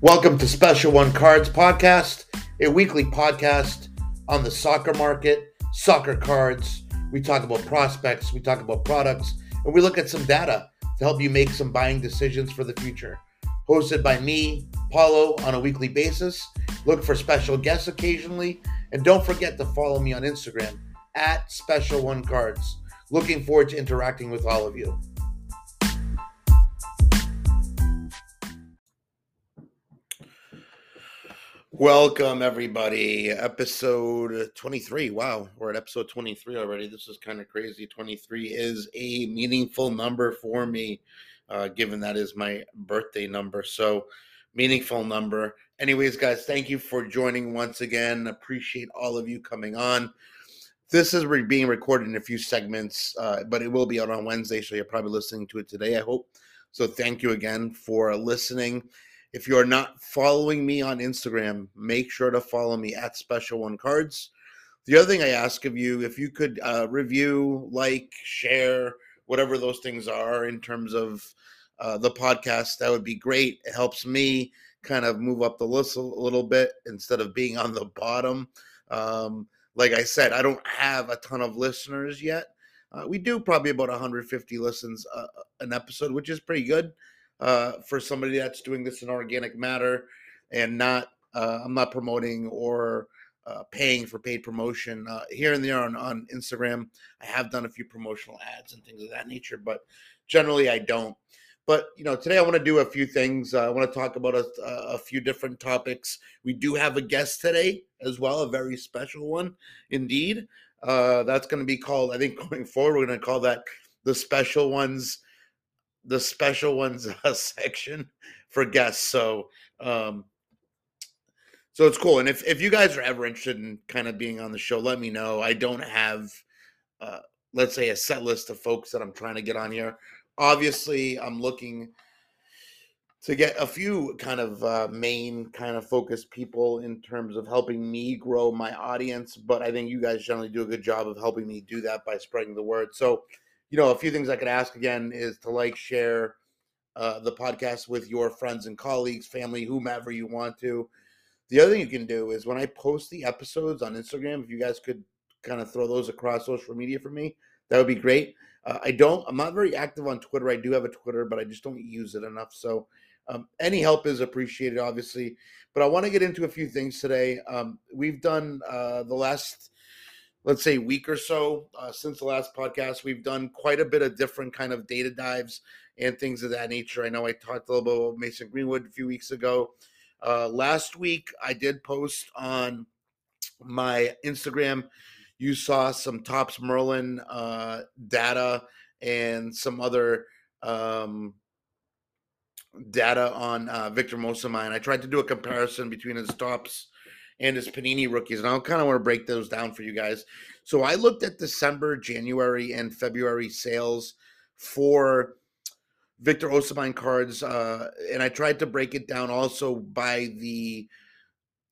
Welcome to Special One Cards Podcast, a weekly podcast on the soccer market, soccer cards. We talk about prospects, we talk about products, and we look at some data to help you make some buying decisions for the future. Hosted by me, Paulo, on a weekly basis. Look for special guests occasionally, and don't forget to follow me on Instagram at Special One Cards. Looking forward to interacting with all of you. Welcome, everybody. Episode 23. Wow, we're at episode 23 already. This is kind of crazy. 23 is a meaningful number for me, uh, given that is my birthday number. So, meaningful number. Anyways, guys, thank you for joining once again. Appreciate all of you coming on. This is re- being recorded in a few segments, uh, but it will be out on Wednesday, so you're probably listening to it today, I hope. So, thank you again for listening. If you are not following me on Instagram, make sure to follow me at Special One Cards. The other thing I ask of you, if you could uh, review, like, share, whatever those things are in terms of uh, the podcast, that would be great. It helps me kind of move up the list a little bit instead of being on the bottom. Um, like I said, I don't have a ton of listeners yet. Uh, we do probably about 150 listens uh, an episode, which is pretty good uh, for somebody that's doing this in organic matter and not uh, I'm not promoting or uh, paying for paid promotion uh, here and there on, on Instagram. I have done a few promotional ads and things of that nature, but generally I don't. But you know, today I want to do a few things. Uh, I want to talk about a, a few different topics. We do have a guest today as well, a very special one indeed. Uh, that's going to be called. I think going forward, we're going to call that the special ones the special ones uh, section for guests. So, um, so it's cool. And if, if you guys are ever interested in kind of being on the show, let me know. I don't have, uh, let's say, a set list of folks that I'm trying to get on here. Obviously, I'm looking to get a few kind of uh, main kind of focused people in terms of helping me grow my audience. But I think you guys generally do a good job of helping me do that by spreading the word. So, you know, a few things I could ask again is to like, share uh, the podcast with your friends and colleagues, family, whomever you want to. The other thing you can do is when I post the episodes on Instagram, if you guys could kind of throw those across social media for me, that would be great. Uh, I don't, I'm not very active on Twitter. I do have a Twitter, but I just don't use it enough. So um, any help is appreciated, obviously. But I want to get into a few things today. Um, we've done uh, the last let's say week or so uh, since the last podcast we've done quite a bit of different kind of data dives and things of that nature. I know i talked a little bit about mason greenwood a few weeks ago. Uh, last week i did post on my instagram. You saw some Topps Merlin uh, data and some other um, data on uh, Victor Osimhen. I tried to do a comparison between his Topps and his Panini rookies. And I kind of want to break those down for you guys. So I looked at December, January, and February sales for Victor Osimhen cards, uh, and I tried to break it down also by the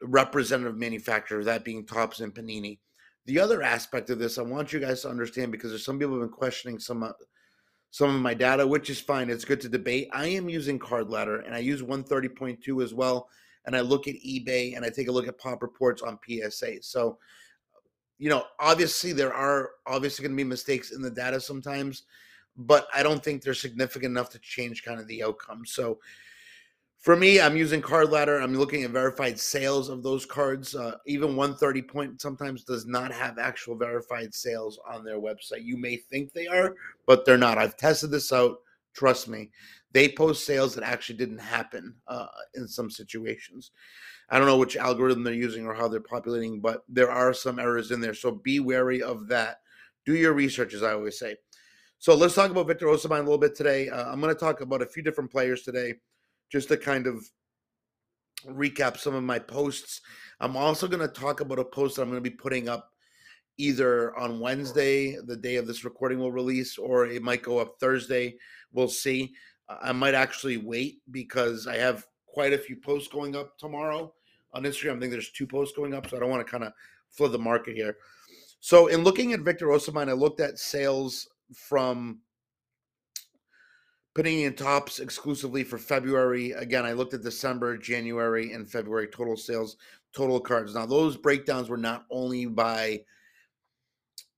representative manufacturer, that being Topps and Panini. The other aspect of this, I want you guys to understand because there's some people have been questioning some uh, some of my data, which is fine. It's good to debate. I am using Card Ladder, and I use 130 point as well and I look at eBay and I take a look at pop reports on PSA. So, you know, obviously there are obviously going to be mistakes in the data sometimes, but I don't think they're significant enough to change kind of the outcome. So, for me, I'm using Card Ladder. I'm looking at verified sales of those cards. Uh, even 130 point sometimes does not have actual verified sales on their website. You may think they are, but they're not. I've tested this out. Trust me they post sales that actually didn't happen uh, in some situations. I don't know which algorithm they're using or how they're populating, but there are some errors in there. So be wary of that. Do your research, as I always say. So let's talk about Victor Osimhen a little bit today. Uh, I'm going to talk about a few different players today, just to kind of recap some of my posts. I'm also going to talk about a post that I'm going to be putting up either on Wednesday, the day of this recording will release, or it might go up Thursday. We'll see. I might actually wait because I have quite a few posts going up tomorrow on Instagram. I think there's two posts going up, so I don't want to kind of flood the market here. So, in looking at Victor Osimhen, I looked at sales from Panini and Topps exclusively for February. Again, I looked at December, January, and February total sales, total cards. Now, those breakdowns were not only by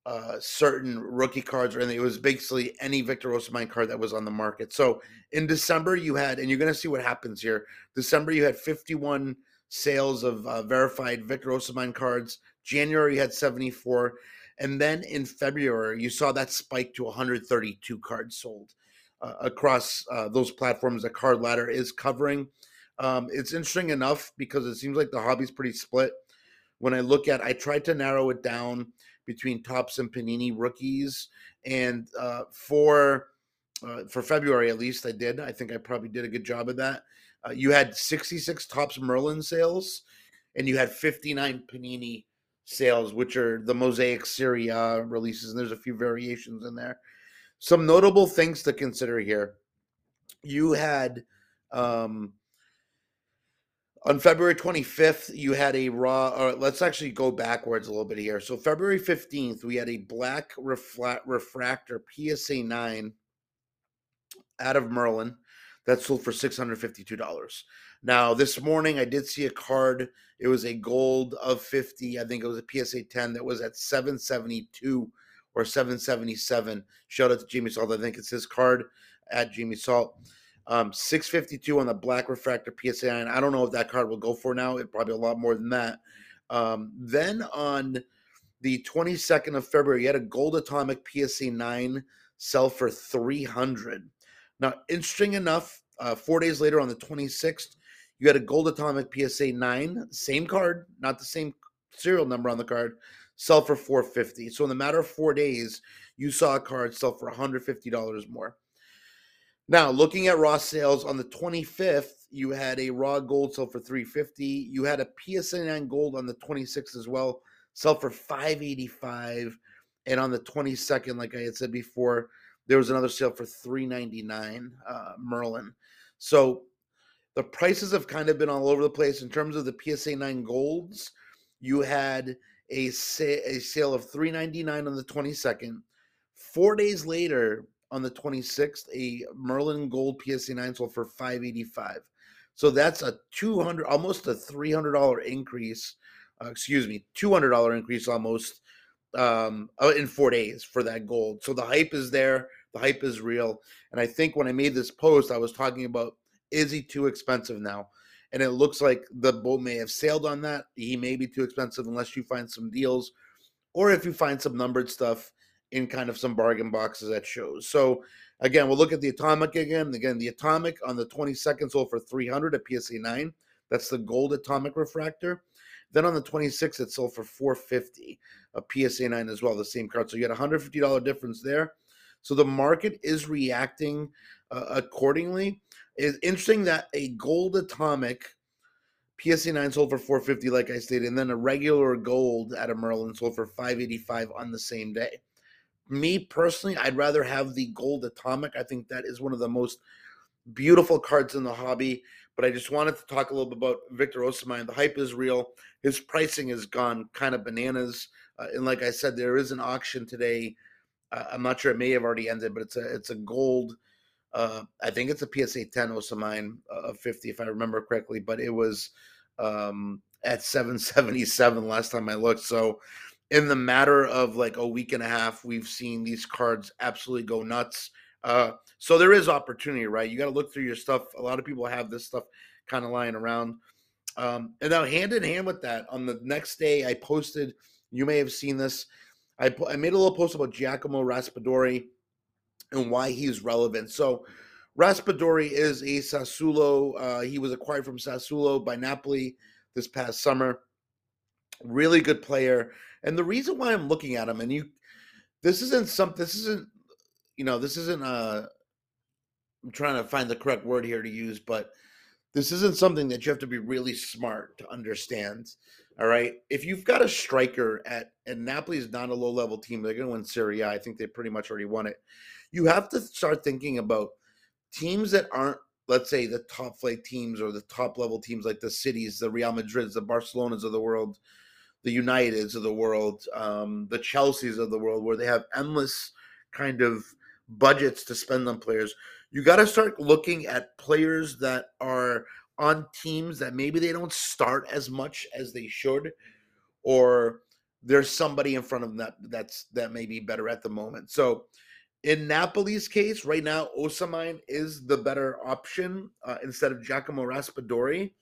uh, certain rookie cards, or anything. It was basically any Victor Osimhen card that was on the market. So in December, you had, and you're going to see what happens here. December, you had 51 sales of uh, verified Victor Osimhen cards. January, you had 74. And then in February, you saw that spike to 132 cards sold uh, across uh, those platforms that Card Ladder is covering. Um, it's interesting enough because it seems like the hobby's pretty split. When I look at, I tried to narrow it down between Topps and Panini rookies, and uh, for uh, for February at least, I did. I think I probably did a good job of that. Uh, you had 66 Topps Merlin sales, and you had 59 Panini sales, which are the Mosaic Serie A releases, and there's a few variations in there. Some notable things to consider here. You had um, on February 25th, you had a raw, or let's actually go backwards a little bit here. So, February 15th, we had a black refla- refractor PSA 9 out of Merlin that sold for $652. Now, this morning, I did see a card. It was a gold of 50. I think it was a PSA 10 that was at 772 or 777. Shout out to Jamie Salt. I think it's his card at Jamie Salt. Um, 652 on the black refractor PSA 9. I don't know if that card will go for now. It probably a lot more than that. Um, then on the 22nd of February, you had a gold atomic PSA 9 sell for 300. Now, interesting enough, uh, four days later on the 26th, you had a gold atomic PSA 9, same card, not the same serial number on the card, sell for 450. So in the matter of four days, you saw a card sell for $150 more. Now, looking at raw sales on the 25th, you had a raw gold sell for 350. You had a PSA 9 gold on the 26th as well, sell for 585. And on the 22nd, like I had said before, there was another sale for 399 uh, Merlin. So the prices have kind of been all over the place in terms of the PSA 9 golds. You had a, sa- a sale of 399 on the 22nd. Four days later, on the 26th, a Merlin Gold PSA 9 sold for 585. So that's a 200 almost a $300 increase, uh, excuse me, $200 increase almost um, uh, in 4 days for that gold. So the hype is there, the hype is real. And I think when I made this post, I was talking about is he too expensive now? And it looks like the boat may have sailed on that. He may be too expensive unless you find some deals or if you find some numbered stuff in kind of some bargain boxes at shows. So again, we'll look at the Atomic again. Again, the Atomic on the 22nd sold for 300 at PSA 9. That's the gold Atomic refractor. Then on the 26th, it sold for 450 a PSA 9 as well, the same card. So you had a $150 difference there. So the market is reacting uh, accordingly. It's interesting that a gold Atomic PSA 9 sold for 450 like I stated, and then a regular gold at a Merlin sold for 585 on the same day me personally, I'd rather have the gold atomic. I think that is one of the most beautiful cards in the hobby. But I just wanted to talk a little bit about Victor Osimhen. The hype is real. His pricing has gone kind of bananas. Uh, and like I said, there is an auction today. Uh, I'm not sure it may have already ended, but it's a it's a gold. Uh, I think it's a PSA 10 Osimhen uh, of 50, if I remember correctly. But it was um, at 777 last time I looked. So in the matter of like a week and a half, we've seen these cards absolutely go nuts. Uh, so there is opportunity, right? You got to look through your stuff. A lot of people have this stuff kind of lying around. Um, and now, hand in hand with that, on the next day, I posted. You may have seen this. I, I made a little post about Giacomo Raspadori and why he's relevant. So, Raspadori is a Sassuolo. Uh, he was acquired from Sassuolo by Napoli this past summer. Really good player. And the reason why I'm looking at him, and you, this isn't some, this isn't, you know, this isn't, uh, I'm trying to find the correct word here to use, but this isn't something that you have to be really smart to understand. All right. If you've got a striker at, and Napoli is not a low level team, they're going to win Serie A. I think they pretty much already won it. You have to start thinking about teams that aren't, let's say, the top flight teams or the top level teams like the cities, the Real Madrids, the Barcelonas of the world, the Uniteds of the world, um, the Chelseas of the world, where they have endless kind of budgets to spend on players, you got to start looking at players that are on teams that maybe they don't start as much as they should, or there's somebody in front of them that that's that may be better at the moment. So in Napoli's case, right now, Osimhen is the better option uh, instead of Giacomo Raspadori.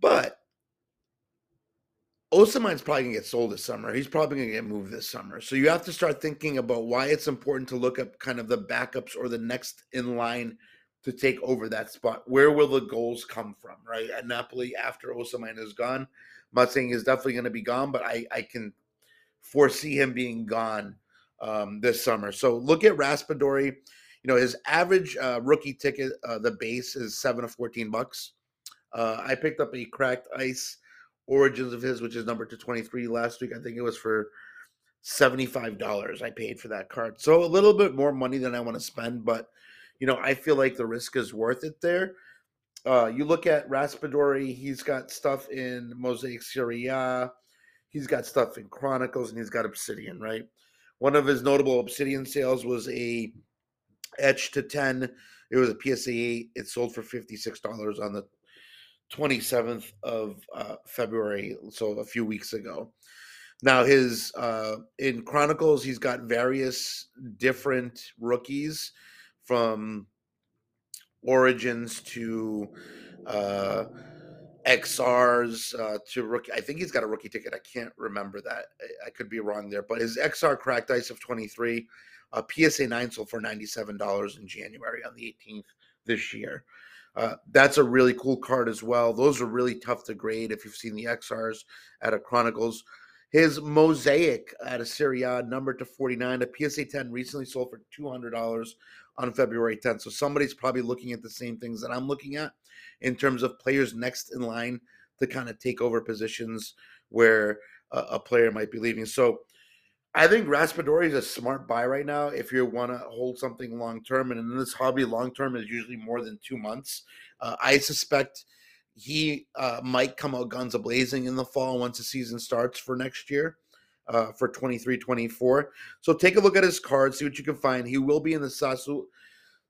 But Osimhen's probably gonna get sold this summer. He's probably gonna get moved this summer. So you have to start thinking about why it's important to look up kind of the backups or the next in line to take over that spot. Where will the goals come from, right? At Napoli after Osimhen is gone. I'm not saying he's definitely gonna be gone, but I, I can foresee him being gone um, this summer. So look at Raspadori. You know, his average uh, rookie ticket, uh, the base is seven to 14 bucks. Uh, I picked up a cracked ice Origins of his, which is number to 23 last week. I think it was for $75 I paid for that card. So a little bit more money than I want to spend, but you know, I feel like the risk is worth it there. Uh, you look at Raspadori, he's got stuff in Mosaic Serie A, he's got stuff in Chronicles, and he's got Obsidian, right? One of his notable Obsidian sales was a etch to 10. It was a PSA 8. It sold for $56 on the 27th of uh, February, so a few weeks ago. Now, his uh, in Chronicles, he's got various different rookies from Origins to uh, XRs uh, to rookie. I think he's got a rookie ticket. I can't remember that. I, I could be wrong there, but his XR cracked ice of 23, a PSA 9 sold for $97 in January on the 18th this year. Uh, that's a really cool card as well. Those are really tough to grade if you've seen the XRs at a Chronicles. His Mosaic at a Serie A number to 49, a PSA 10 recently sold for $200 on February 10th. So somebody's probably looking at the same things that I'm looking at in terms of players next in line to kind of take over positions where a, a player might be leaving. So I think Raspadori is a smart buy right now if you want to hold something long term. And in this hobby, long term is usually more than two months. Uh, I suspect he uh, might come out guns a blazing in the fall once the season starts for next year. Uh, for 23 24. So take a look at his card, see what you can find. He will be in the Sasu,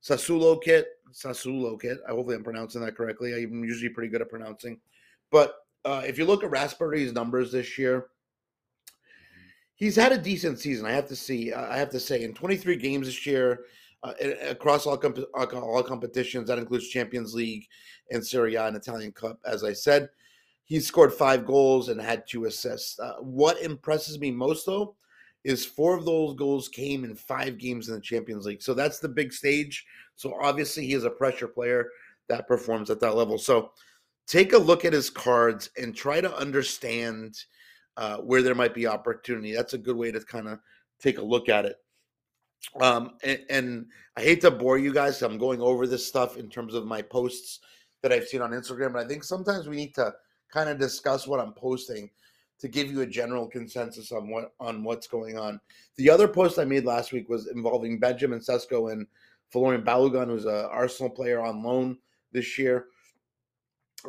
Sassuolo kit. Sassuolo kit. I hopefully I'm pronouncing that correctly. I'm usually pretty good at pronouncing. But uh, if you look at Raspadori's numbers this year, he's had a decent season. I have to see. I have to say, in 23 games this year, uh, across all comp- all competitions, that includes Champions League and Serie A and Italian Cup. As I said, he scored five goals and had two assists. Uh, what impresses me most, though, is four of those goals came in five games in the Champions League. So that's the big stage. So obviously, he is a pressure player that performs at that level. So take a look at his cards and try to understand uh, where there might be opportunity. That's a good way to kind of take a look at it. Um, and, and, I hate to bore you guys. I'm going over this stuff in terms of my posts that I've seen on Instagram, but I think sometimes we need to kind of discuss what I'm posting to give you a general consensus on what on what's going on. The other post I made last week was involving Benjamin Sesko and Folarin Balogun, who's an Arsenal player on loan this year.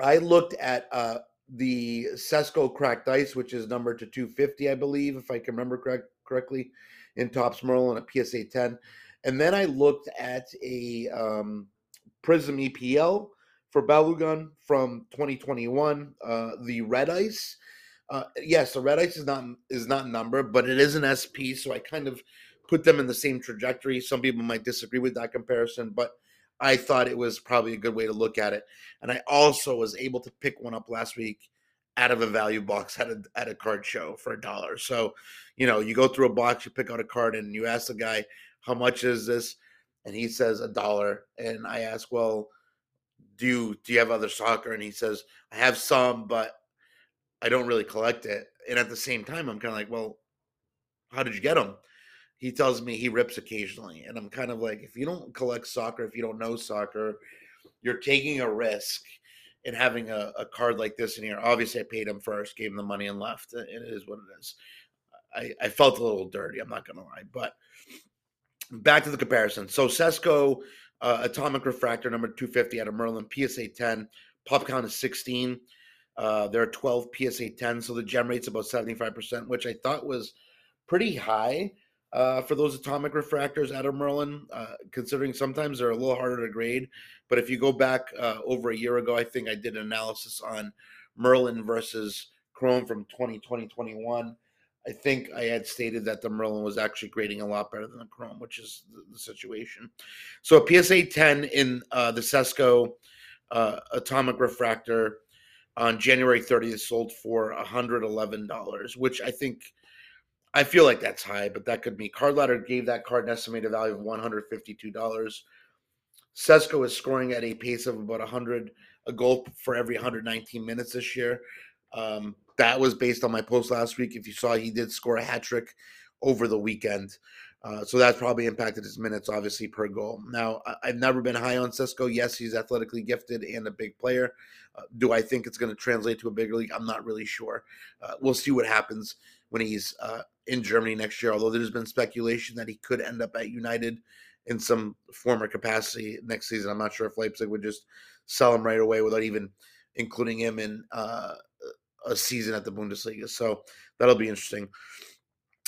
I looked at uh, the Sesko cracked ice, which is numbered to 250, I believe, if I can remember correct, correctly, in Topps Merlin and a PSA 10. And then I looked at a um, Prism EPL for Balogun from 2021, uh, the red ice. Uh, yes, the red ice is not is not numbered, but it is an SP, so I kind of put them in the same trajectory. Some people might disagree with that comparison, but I thought it was probably a good way to look at it. And I also was able to pick one up last week out of a value box at a, at a card show for a dollar. So, you know, you go through a box, you pick out a card, and you ask the guy, how much is this? And he says a dollar. And I ask, well, do you, do you have other soccer? And he says, I have some, but I don't really collect it. And at the same time, I'm kind of like, well, how did you get them? He tells me he rips occasionally. And I'm kind of like, if you don't collect soccer, if you don't know soccer, you're taking a risk in having a, a card like this in here. Obviously, I paid him first, gave him the money, and left. It is what it is. I, I felt a little dirty. I'm not going to lie. But back to the comparison. So, Sesko, uh, Atomic Refractor, number 250 out of Merlin, PSA 10. Pop count is 16. Uh, there are 12 PSA 10. So the gem rate's about 75%, which I thought was pretty high uh, for those atomic refractors out of Merlin, uh, considering sometimes they're a little harder to grade. But if you go back uh, over a year ago, I think I did an analysis on Merlin versus Chrome from 2020 21. I think I had stated that the Merlin was actually grading a lot better than the Chrome, which is the, the situation. So a PSA 10 in uh, the Sesko uh, Atomic Refractor on January 30th sold for $111, which I think I feel like that's high, but that could be. Card Ladder gave that card an estimated value of $152. Sesko is scoring at a pace of about 100 a goal for every 119 minutes this year. Um, that was based on my post last week. If you saw, he did score a hat trick over the weekend. Uh, so that's probably impacted his minutes, obviously, per goal. Now, I've never been high on Sesko. Yes, he's athletically gifted and a big player. Uh, do I think it's going to translate to a bigger league? I'm not really sure. Uh, we'll see what happens when he's uh, in Germany next year, although there's been speculation that he could end up at United in some former capacity next season. I'm not sure if Leipzig would just sell him right away without even including him in uh, a season at the Bundesliga. So that'll be interesting.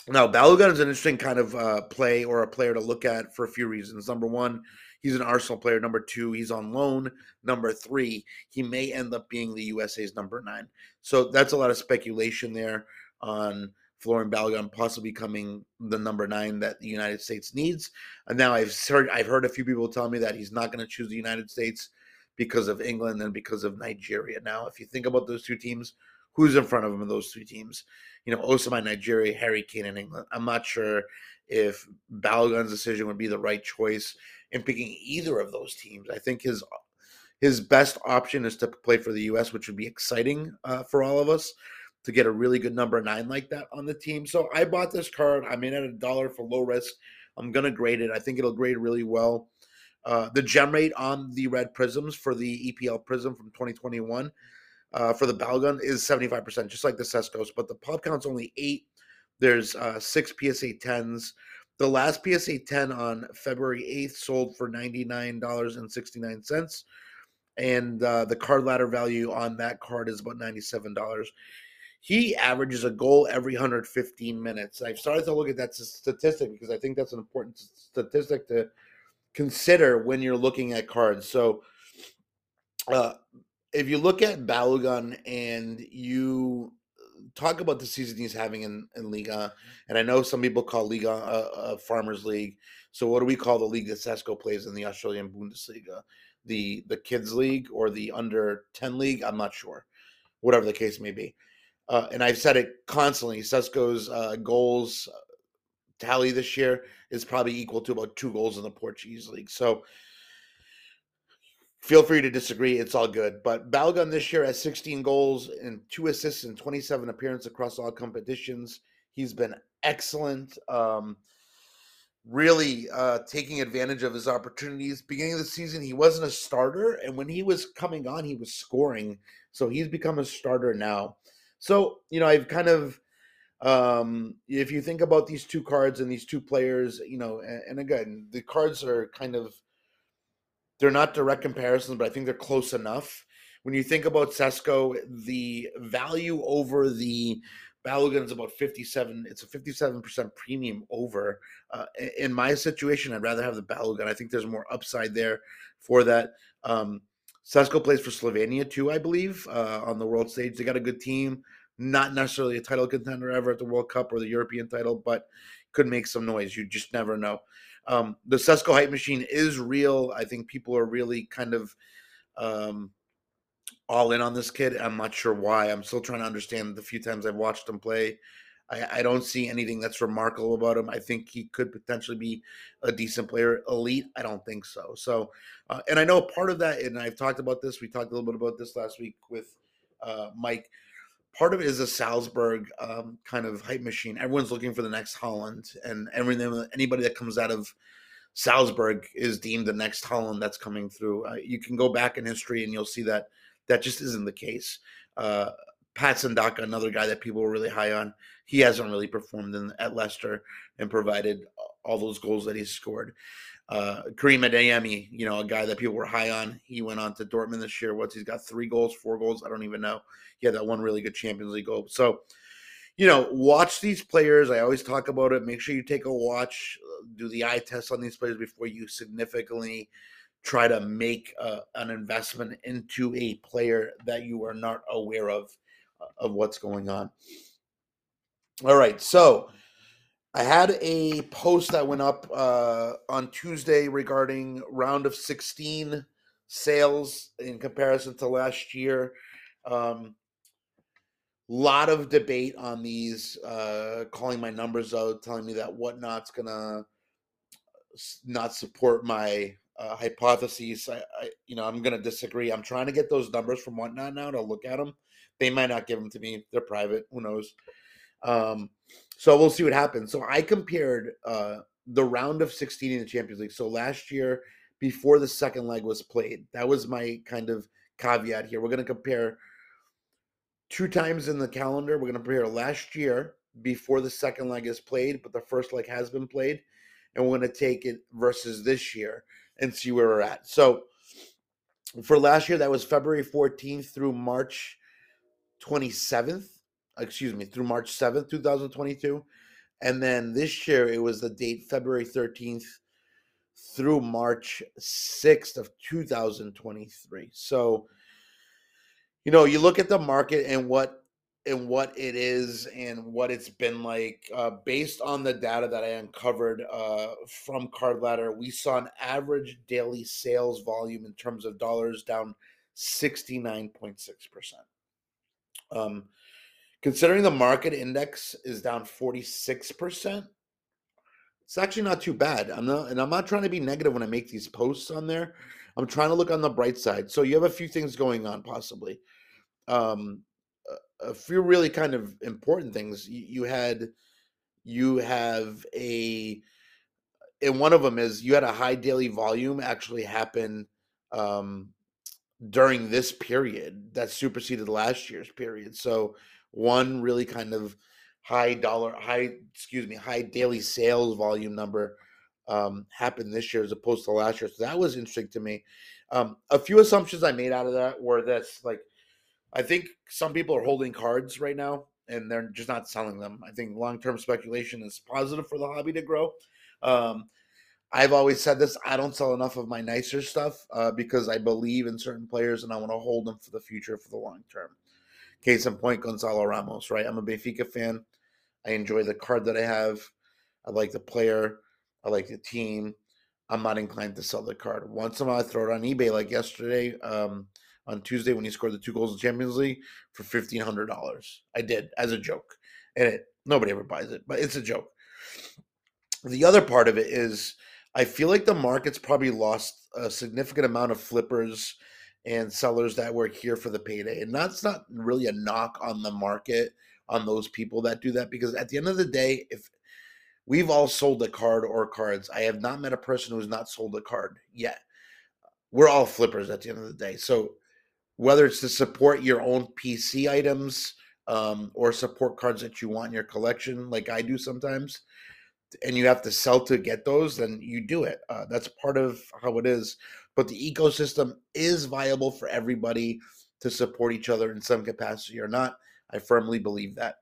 Now, Balogun is an interesting kind of uh, play or a player to look at for a few reasons. Number one, he's an Arsenal player. Number two, he's on loan. Number three, he may end up being the USA's number nine. So that's a lot of speculation there on Florian Balogun possibly becoming the number nine that the United States needs. And now I've heard I've heard a few people tell me that he's not going to choose the United States because of England and because of Nigeria. Now, if you think about those two teams, who's in front of them in those two teams? You know, Osimhen, Nigeria, Harry Kane in England. I'm not sure if Balogun's decision would be the right choice in picking either of those teams. I think his his best option is to play for the U.S., which would be exciting uh, for all of us to get a really good number nine like that on the team. So I bought this card. I'm in at a dollar for low risk. I'm gonna grade it. I think it'll grade really well. Uh, the gem rate on the red prisms for the EPL prism from 2021 uh, for the Balogun is 75%, just like the Seskos, but the pop count's only eight. There's uh, six PSA 10s. The last PSA 10 on February 8th sold for $99.69. And uh, the card ladder value on that card is about $97. He averages a goal every 115 minutes. I've started to look at that statistic because I think that's an important statistic to consider when you're looking at cards. So, uh, if you look at Balogun and you talk about the season he's having in, in Liga, and I know some people call Liga a, a farmers league. So what do we call the league that Sesko plays in the Austrian Bundesliga? The the kids league or the under 10 league? I'm not sure. Whatever the case may be. Uh, and I've said it constantly. Sesko's uh, goals tally this year is probably equal to about two goals in the Portuguese league. So feel free to disagree. It's all good. But Balogun this year has 16 goals and two assists and 27 appearances across all competitions. He's been excellent. Um, really uh, taking advantage of his opportunities. Beginning of the season, he wasn't a starter, and when he was coming on, he was scoring. So he's become a starter now. So you know, I've kind of um, if you think about these two cards and these two players, you know, and, and again, the cards are kind of they're not direct comparisons, but I think they're close enough. When you think about Sesko, the value over the Balogun is about 57. It's a 57% premium over. Uh, in my situation, I'd rather have the Balogun. I think there's more upside there for that. Um, Sesko plays for Slovenia too, I believe, uh, on the world stage. They got a good team not necessarily a title contender ever at the World Cup or the European title, but could make some noise. You just never know. Um, the Sesko hype machine is real. I think people are really kind of um, all in on this kid. I'm not sure why. I'm still trying to understand the few times I've watched him play. I, I don't see anything that's remarkable about him. I think he could potentially be a decent player. Elite, I don't think so. So, uh, and I know part of that, and I've talked about this. We talked a little bit about this last week with uh, Mike part of it is a Salzburg um, kind of hype machine. Everyone's looking for the next Haaland, and everything anybody that comes out of Salzburg is deemed the next Haaland that's coming through. Uh, you can go back in history and you'll see that that just isn't the case. Uh, Patson Daka, another guy that people were really high on, he hasn't really performed in, at Leicester and provided all those goals that he's scored. Uh, Karim Adeyemi, you know, a guy that people were high on. He went on to Dortmund this year. What's he's got three goals, four goals? I don't even know. He had that one really good Champions League goal. So, you know, watch these players. I always talk about it. Make sure you take a watch, do the eye test on these players before you significantly try to make uh, an investment into a player that you are not aware of uh, of what's going on. All right, so I had a post that went up uh, on Tuesday regarding round of 16 sales in comparison to last year. Um, lot of debate on these, uh, calling my numbers out, telling me that whatnot's gonna not support my uh, hypotheses. I, I, you know, I'm gonna disagree. I'm trying to get those numbers from whatnot now to look at them. They might not give them to me. They're private. Who knows? Um, so we'll see what happens. So I compared uh, the round of 16 in the Champions League. So last year, before the second leg was played, that was my kind of caveat here. We're going to compare two times in the calendar. We're going to compare last year before the second leg is played, but the first leg has been played. And we're going to take it versus this year and see where we're at. So for last year, that was February 14th through March 27th excuse me, through March 7th, 2022. And then this year it was the date February 13th through March 6th of 2023. So, you know, you look at the market and what and what it is and what it's been like uh, based on the data that I uncovered uh, from Card Ladder, we saw an average daily sales volume in terms of dollars down 69.6%. Um, Considering the market index is down 46%, it's actually not too bad. I'm not and I'm not trying to be negative when I make these posts on there. I'm trying to look on the bright side. So you have a few things going on possibly. Um a, few really kind of important things. You, you had you have a and one of them is you had a high daily volume actually happen um during this period that superseded last year's period. So one really kind of high dollar, high, excuse me, high daily sales volume number um, happened this year as opposed to last year. So that was interesting to me. Um, a few assumptions I made out of that were this like, I think some people are holding cards right now and they're just not selling them. I think long term speculation is positive for the hobby to grow. Um, I've always said this I don't sell enough of my nicer stuff uh, because I believe in certain players and I want to hold them for the future for the long term. Case in point, Goncalo Ramos, right? I'm a Benfica fan. I enjoy the card that I have. I like the player. I like the team. I'm not inclined to sell the card. Once in a while, I throw it on eBay, like yesterday um, on Tuesday when he scored the two goals in Champions League for fifteen hundred dollars. I did as a joke, and it nobody ever buys it, but it's a joke. The other part of it is I feel like the market's probably lost a significant amount of flippers and sellers that were here for the payday. And that's not really a knock on the market on those people that do that because at the end of the day, if we've all sold a card or cards, I have not met a person who's not sold a card yet. We're all flippers at the end of the day. So whether it's to support your own PC items um, or support cards that you want in your collection, like I do sometimes, and you have to sell to get those, then you do it. Uh, that's part of how it is but the ecosystem is viable for everybody to support each other in some capacity or not. I firmly believe that.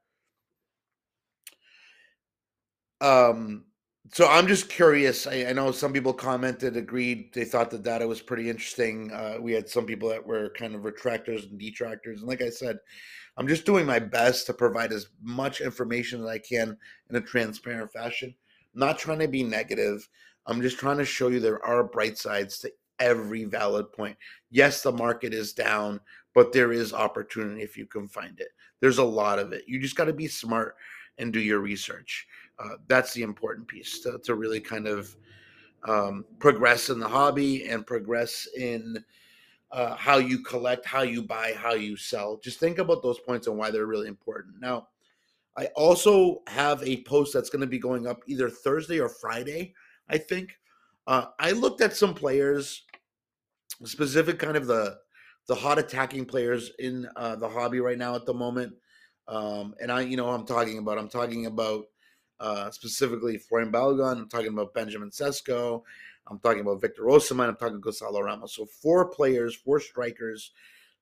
Um, so I'm just curious. I, I, know some people commented, agreed. They thought the data was pretty interesting. Uh, we had some people that were kind of retractors and detractors. And like I said, I'm just doing my best to provide as much information as I can in a transparent fashion. I'm not trying to be negative. I'm just trying to show you there are bright sides to every valid point. Yes, the market is down, but there is opportunity if you can find it. There's a lot of it. You just got to be smart and do your research. Uh, that's the important piece to, to really kind of um, progress in the hobby and progress in uh, how you collect, how you buy, how you sell. Just think about those points and why they're really important. Now, I also have a post that's going to be going up either Thursday or Friday, I think. Uh, I looked at some players specific kind of the the hot attacking players in uh, the hobby right now at the moment. Um, and I, you know, I'm talking about. I'm talking about uh, specifically Florian Balogun. I'm talking about Benjamin Sesko. I'm talking about Victor Osimhen. I'm talking Goncalo Ramos. So four players, four strikers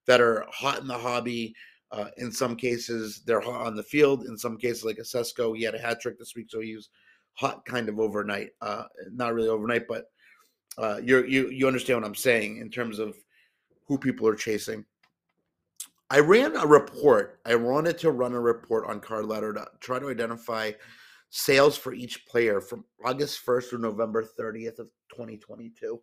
that are hot in the hobby. Uh, in some cases, they're hot on the field. In some cases, like a Sesko, he had a hat trick this week, so he was hot kind of overnight. Uh, not really overnight, but uh, you you you understand what I'm saying in terms of who people are chasing. I ran a report. I wanted to run a report on Card Ladder to try to identify sales for each player from August 1st through November 30th of 2022.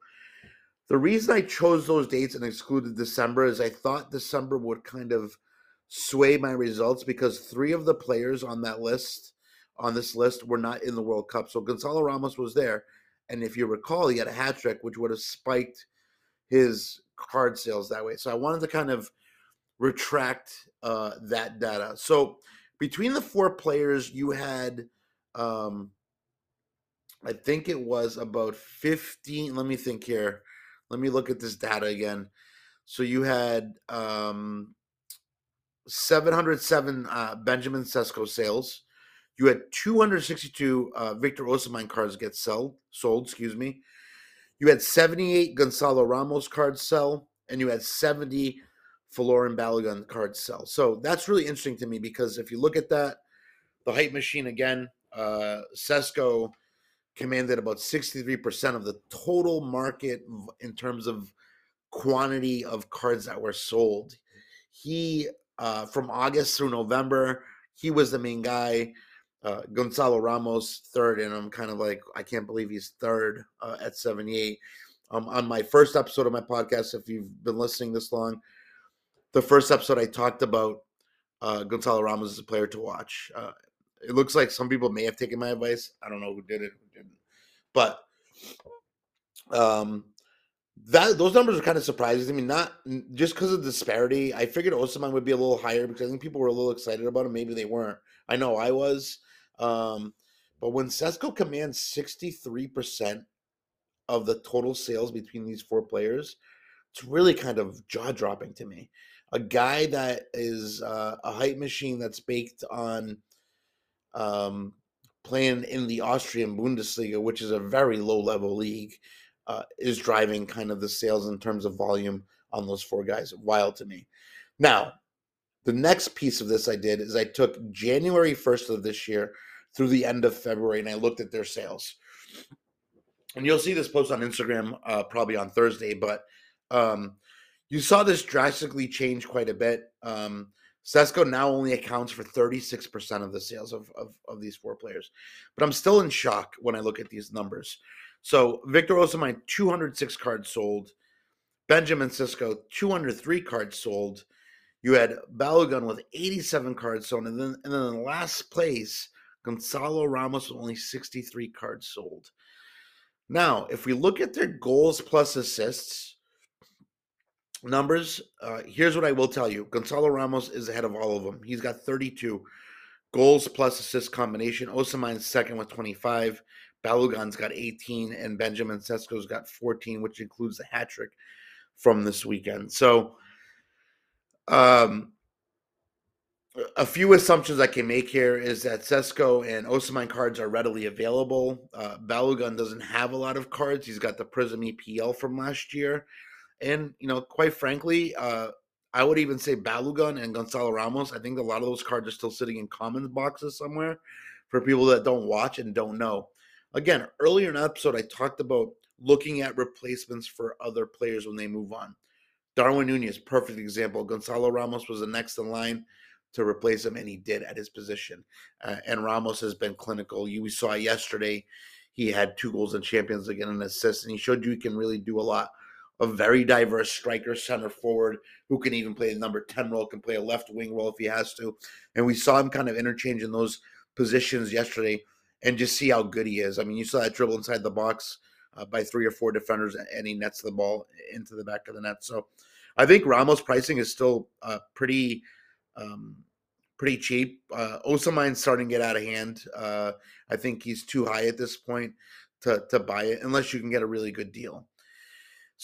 The reason I chose those dates and excluded December is I thought December would kind of sway my results because three of the players on that list on this list were not in the World Cup. So Goncalo Ramos was there, and if you recall, he had a hat trick, which would have spiked his card sales that way. So I wanted to kind of retract uh, that data. So between the four players, you had, um, I think it was about 15. Let me think here. Let me look at this data again. So you had um, 707 uh, Benjamin Sesko sales. You had 262 uh, Victor Osimhen cards get sell, sold. Excuse me. You had 78 Goncalo Ramos cards sell, and you had 70 Folarin Balogun cards sell. So that's really interesting to me because if you look at that, the hype machine again, uh, Sesko commanded about 63% of the total market in terms of quantity of cards that were sold. He, uh, from August through November, he was the main guy. Uh, Goncalo Ramos third, and I'm kind of like, I can't believe he's third uh, at 78. Um, on my first episode of my podcast, if you've been listening this long, the first episode I talked about uh, Goncalo Ramos as a player to watch. It looks like some people may have taken my advice. I don't know who did it, who didn't, but um, that those numbers are kind of surprising to me. Not just because of disparity. I figured Osimhen would be a little higher because I think people were a little excited about him. Maybe they weren't. I know I was. Um, but when Sesko commands 63% of the total sales between these four players, it's really kind of jaw dropping to me. A guy that is uh, a hype machine that's baked on um, playing in the Austrian Bundesliga, which is a very low level league, uh, is driving kind of the sales in terms of volume on those four guys. Wild to me. Now, the next piece of this I did is I took January 1st of this year through the end of February and I looked at their sales. And you'll see this post on Instagram uh, probably on Thursday, but um, you saw this drastically change quite a bit. Um, Sesko now only accounts for 36% of the sales of, of, of, these four players. But I'm still in shock when I look at these numbers. So Victor Osimhen, 206 cards sold. Benjamin Sesko, 203 cards sold. You had Balogun with 87 cards sold, and then and then in the last place, Goncalo Ramos with only 63 cards sold. Now, if we look at their goals plus assists numbers, uh, here's what I will tell you: Goncalo Ramos is ahead of all of them. He's got 32 goals plus assist combination. Osimhen's second with 25. Balogun's got 18, and Benjamin Sesko's got 14, which includes the hat trick from this weekend. So um, a few assumptions I can make here is that Sesko and Osimhen cards are readily available. Uh, Balogun doesn't have a lot of cards. He's got the Prism EPL from last year. And, you know, quite frankly, uh, I would even say Balogun and Goncalo Ramos. I think a lot of those cards are still sitting in commons boxes somewhere for people that don't watch and don't know. Again, earlier in the episode, I talked about looking at replacements for other players when they move on. Darwin Nunez, perfect example. Gonzalo Ramos was the next in line to replace him, and he did at his position. Uh, and Ramos has been clinical. You saw yesterday, he had two goals in Champions League and an assist, and he showed you he can really do a lot. A very diverse striker, center forward, who can even play the number 10 role, can play a left wing role if he has to. And we saw him kind of interchange in those positions yesterday and just see how good he is. I mean, you saw that dribble inside the box uh, by three or four defenders, and he nets the ball into the back of the net. So I think Ramos' pricing is still uh, pretty um, pretty cheap. Uh, Osimhen's starting to get out of hand. Uh, I think he's too high at this point to to buy it unless you can get a really good deal.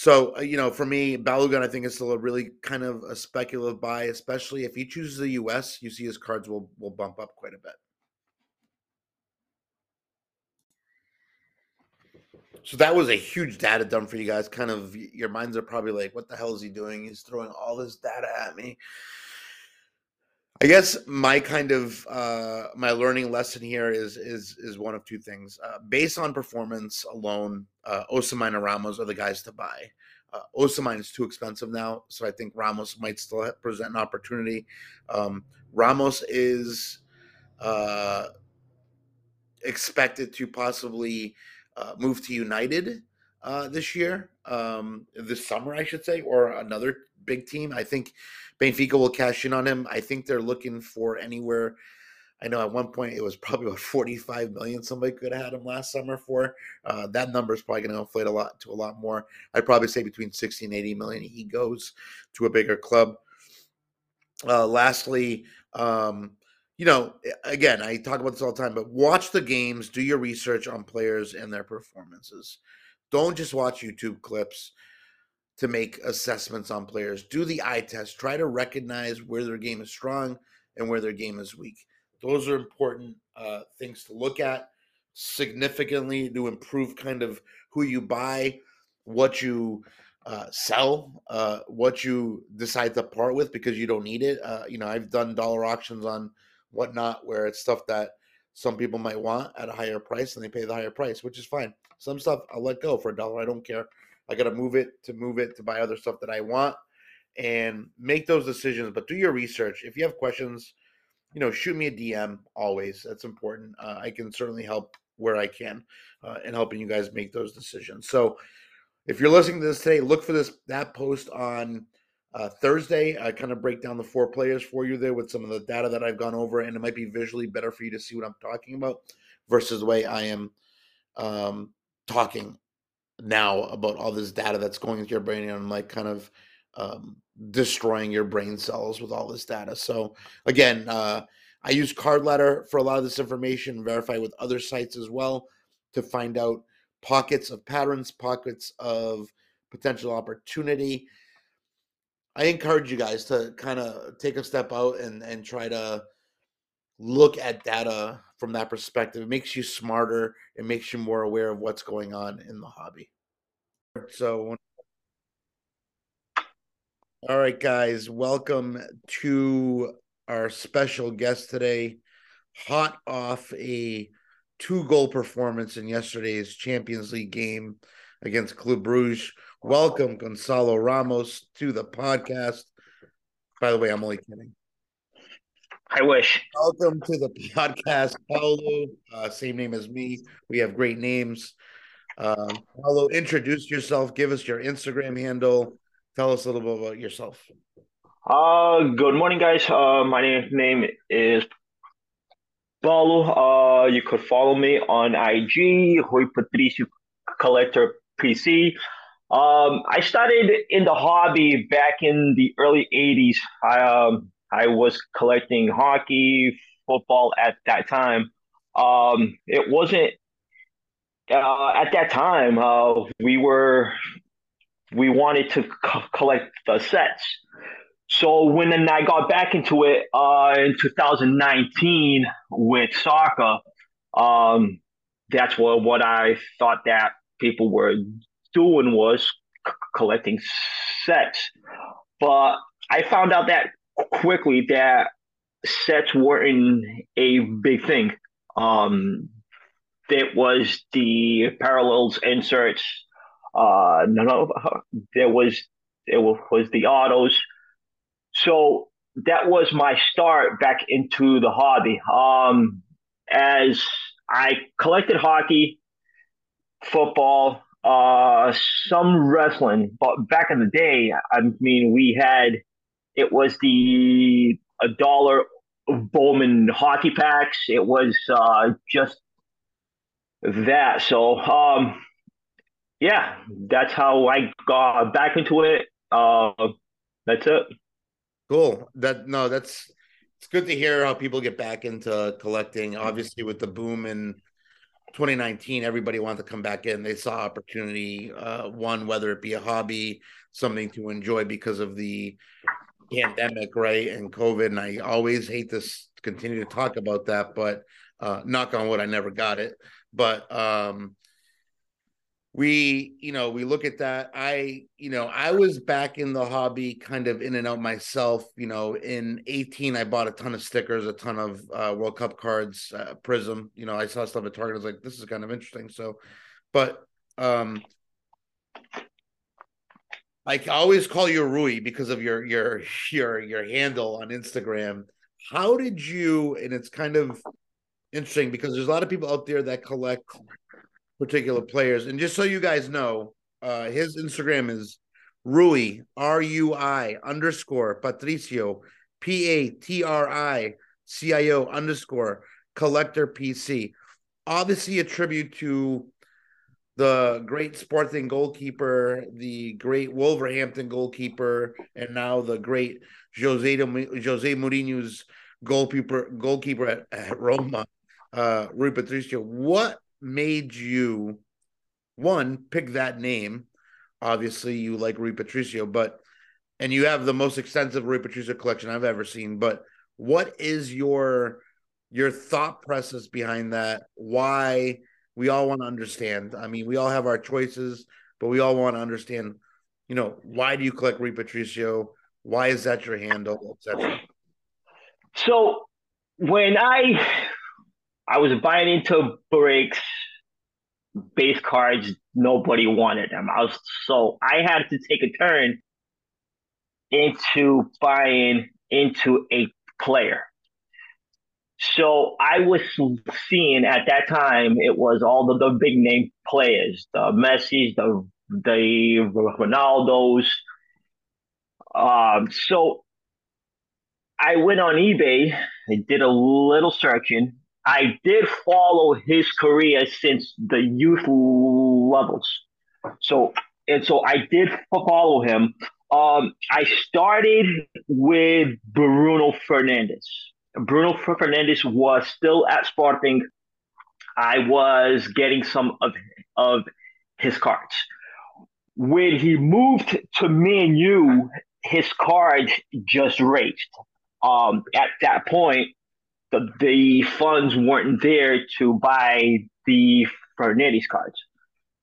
So uh, you know, for me, Balogun, I think is still a really kind of a speculative buy, especially if he chooses the U.S. You see his cards will will bump up quite a bit. So that was a huge data dump for you guys. Kind of your minds are probably like, what the hell is he doing? He's throwing all this data at me. I guess my kind of uh, my learning lesson here is is is one of two things. Uh, based on performance alone, uh, Osimhen and Ramos are the guys to buy. Uh, Osimhen is too expensive now, so I think Ramos might still present an opportunity. Um, Ramos is uh, expected to possibly uh, move to United uh, this year, um, this summer, I should say, or another big team. I think Benfica will cash in on him. I think they're looking for anywhere. I know at one point it was probably about 45 million somebody could have had him last summer for. Uh, that number is probably going to inflate a lot to a lot more. I'd probably say between 60 and 80 million he goes to a bigger club. Uh, lastly, um, you know, again, I talk about this all the time, but watch the games, do your research on players and their performances. Don't just watch YouTube clips to make assessments on players. Do the eye test. Try to recognize where their game is strong and where their game is weak. Those are important uh, things to look at significantly to improve kind of who you buy, what you uh, sell, uh, what you decide to part with because you don't need it. Uh, you know, I've done dollar auctions on whatnot where it's stuff that some people might want at a higher price and they pay the higher price, which is fine. Some stuff I'll let go for a dollar. I don't care. I got to move it to move it to buy other stuff that I want and make those decisions. But do your research. If you have questions, you know, shoot me a DM always. That's important. Uh, I can certainly help where I can uh, in helping you guys make those decisions. So if you're listening to this today, look for this that post on uh, Thursday. I kind of break down the four players for you there with some of the data that I've gone over, and it might be visually better for you to see what I'm talking about versus the way I am um, talking now about all this data that's going into your brain and like kind of um, destroying your brain cells with all this data. So again, uh, I use Card Ladder for a lot of this information, verify with other sites as well to find out pockets of patterns, pockets of potential opportunity. I encourage you guys to kind of take a step out and and try to look at data from that perspective. It makes you smarter. It makes you more aware of what's going on in the hobby. So, all right, guys, welcome to our special guest today. Hot off a two goal performance in yesterday's Champions League game against Club Bruges. Welcome, Goncalo Ramos, to the podcast. By the way, I'm only kidding. I wish. Welcome to the podcast, Paulo. Uh, same name as me. We have great names. Um, Paulo, introduce yourself. Give us your Instagram handle. Tell us a little bit about yourself. Uh, good morning, guys. Uh, my name, name is Paulo. Uh, you could follow me on IG, Rui Patricio Collector PC. Um, I started in the hobby back in the early 80s. I, um, I was collecting hockey, football at that time. Um, it wasn't uh, at that time. Uh, we were we wanted to co- collect the sets. So when then I got back into it uh, in 2019 with soccer, um, that's what what I thought that people were doing was c- collecting sets. But I found out that quickly that sets weren't a big thing. Um, it was the parallels inserts. Uh, no, no, there was it was the autos. So that was my start back into the hobby. Um, as I collected hockey, football, uh, some wrestling, but back in the day, I mean, we had it was the a dollar Bowman hockey packs. It was uh, just that. So, um, yeah, that's how I got back into it. Uh, that's it. Cool. That no, that's it's good to hear how people get back into collecting. Obviously, with the boom in 2019, everybody wanted to come back in. They saw opportunity. Uh, one, whether it be a hobby, something to enjoy because of the pandemic, right, and COVID. And I always hate to continue to talk about that, but uh, knock on wood, I never got it. But um, we you know we look at that i you know i was back in the hobby kind of in and out myself you know in 18 i bought a ton of stickers a ton of uh, world cup cards uh, prism you know i saw stuff at target i was like this is kind of interesting so but um i always call you rui because of your your your your handle on instagram how did you and it's kind of interesting because there's a lot of people out there that collect particular players. And just so you guys know, uh, his Instagram is Rui R U I underscore Patricio P A T R I C I O underscore collector PC. Obviously, a tribute to the great Sporting goalkeeper, the great Wolverhampton goalkeeper, and now the great Jose Jose Mourinho's goalkeeper goalkeeper at, at Roma, uh, Rui Patricio. What made you one pick that name? Obviously, you like Rui Patricio, but and you have the most extensive Rui Patricio collection I've ever seen. But what is your your thought process behind that? Why we all want to understand. I mean, we all have our choices, but we all want to understand. You know, why do you collect Rui Patricio? Why is that your handle, etc. So when I I was buying into breaks, base cards. Nobody wanted them. I was so I had to take a turn into buying into a player. So I was seeing at that time it was all the, the big name players, the Messi's, the the Ronaldo's. Um, so I went on eBay. I did a little searching, I did follow his career since the youth levels. So and so I did follow him. Um, I started with Bruno Fernandes. Bruno Fernandes was still at Sporting. I was getting some of of his cards. When he moved to Man U, his cards just raged. Um, at that point, the, the funds weren't there to buy the Fernandes cards.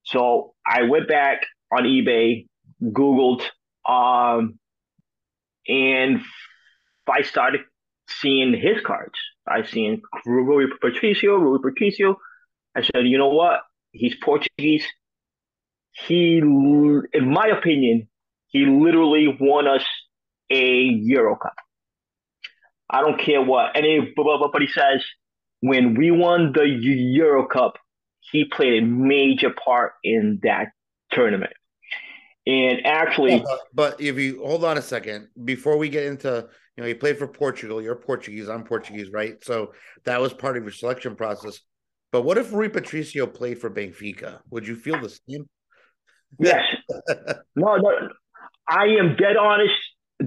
So I went back on eBay, Googled, um, and I started seeing his cards. I seen Rui Patricio, Rui Patricio. I said, you know what? He's Portuguese. He, in my opinion, he literally won us a Euro Cup. I don't care what anybody says. When we won the Euro Cup, he played a major part in that tournament. And actually, but, but, if you hold on a second before we get into, you know, you played for Portugal. You're Portuguese. I'm Portuguese, right? So that was part of your selection process. But what if Rui Patricio played for Benfica? Would you feel the same? Yes. no, no. I am dead honest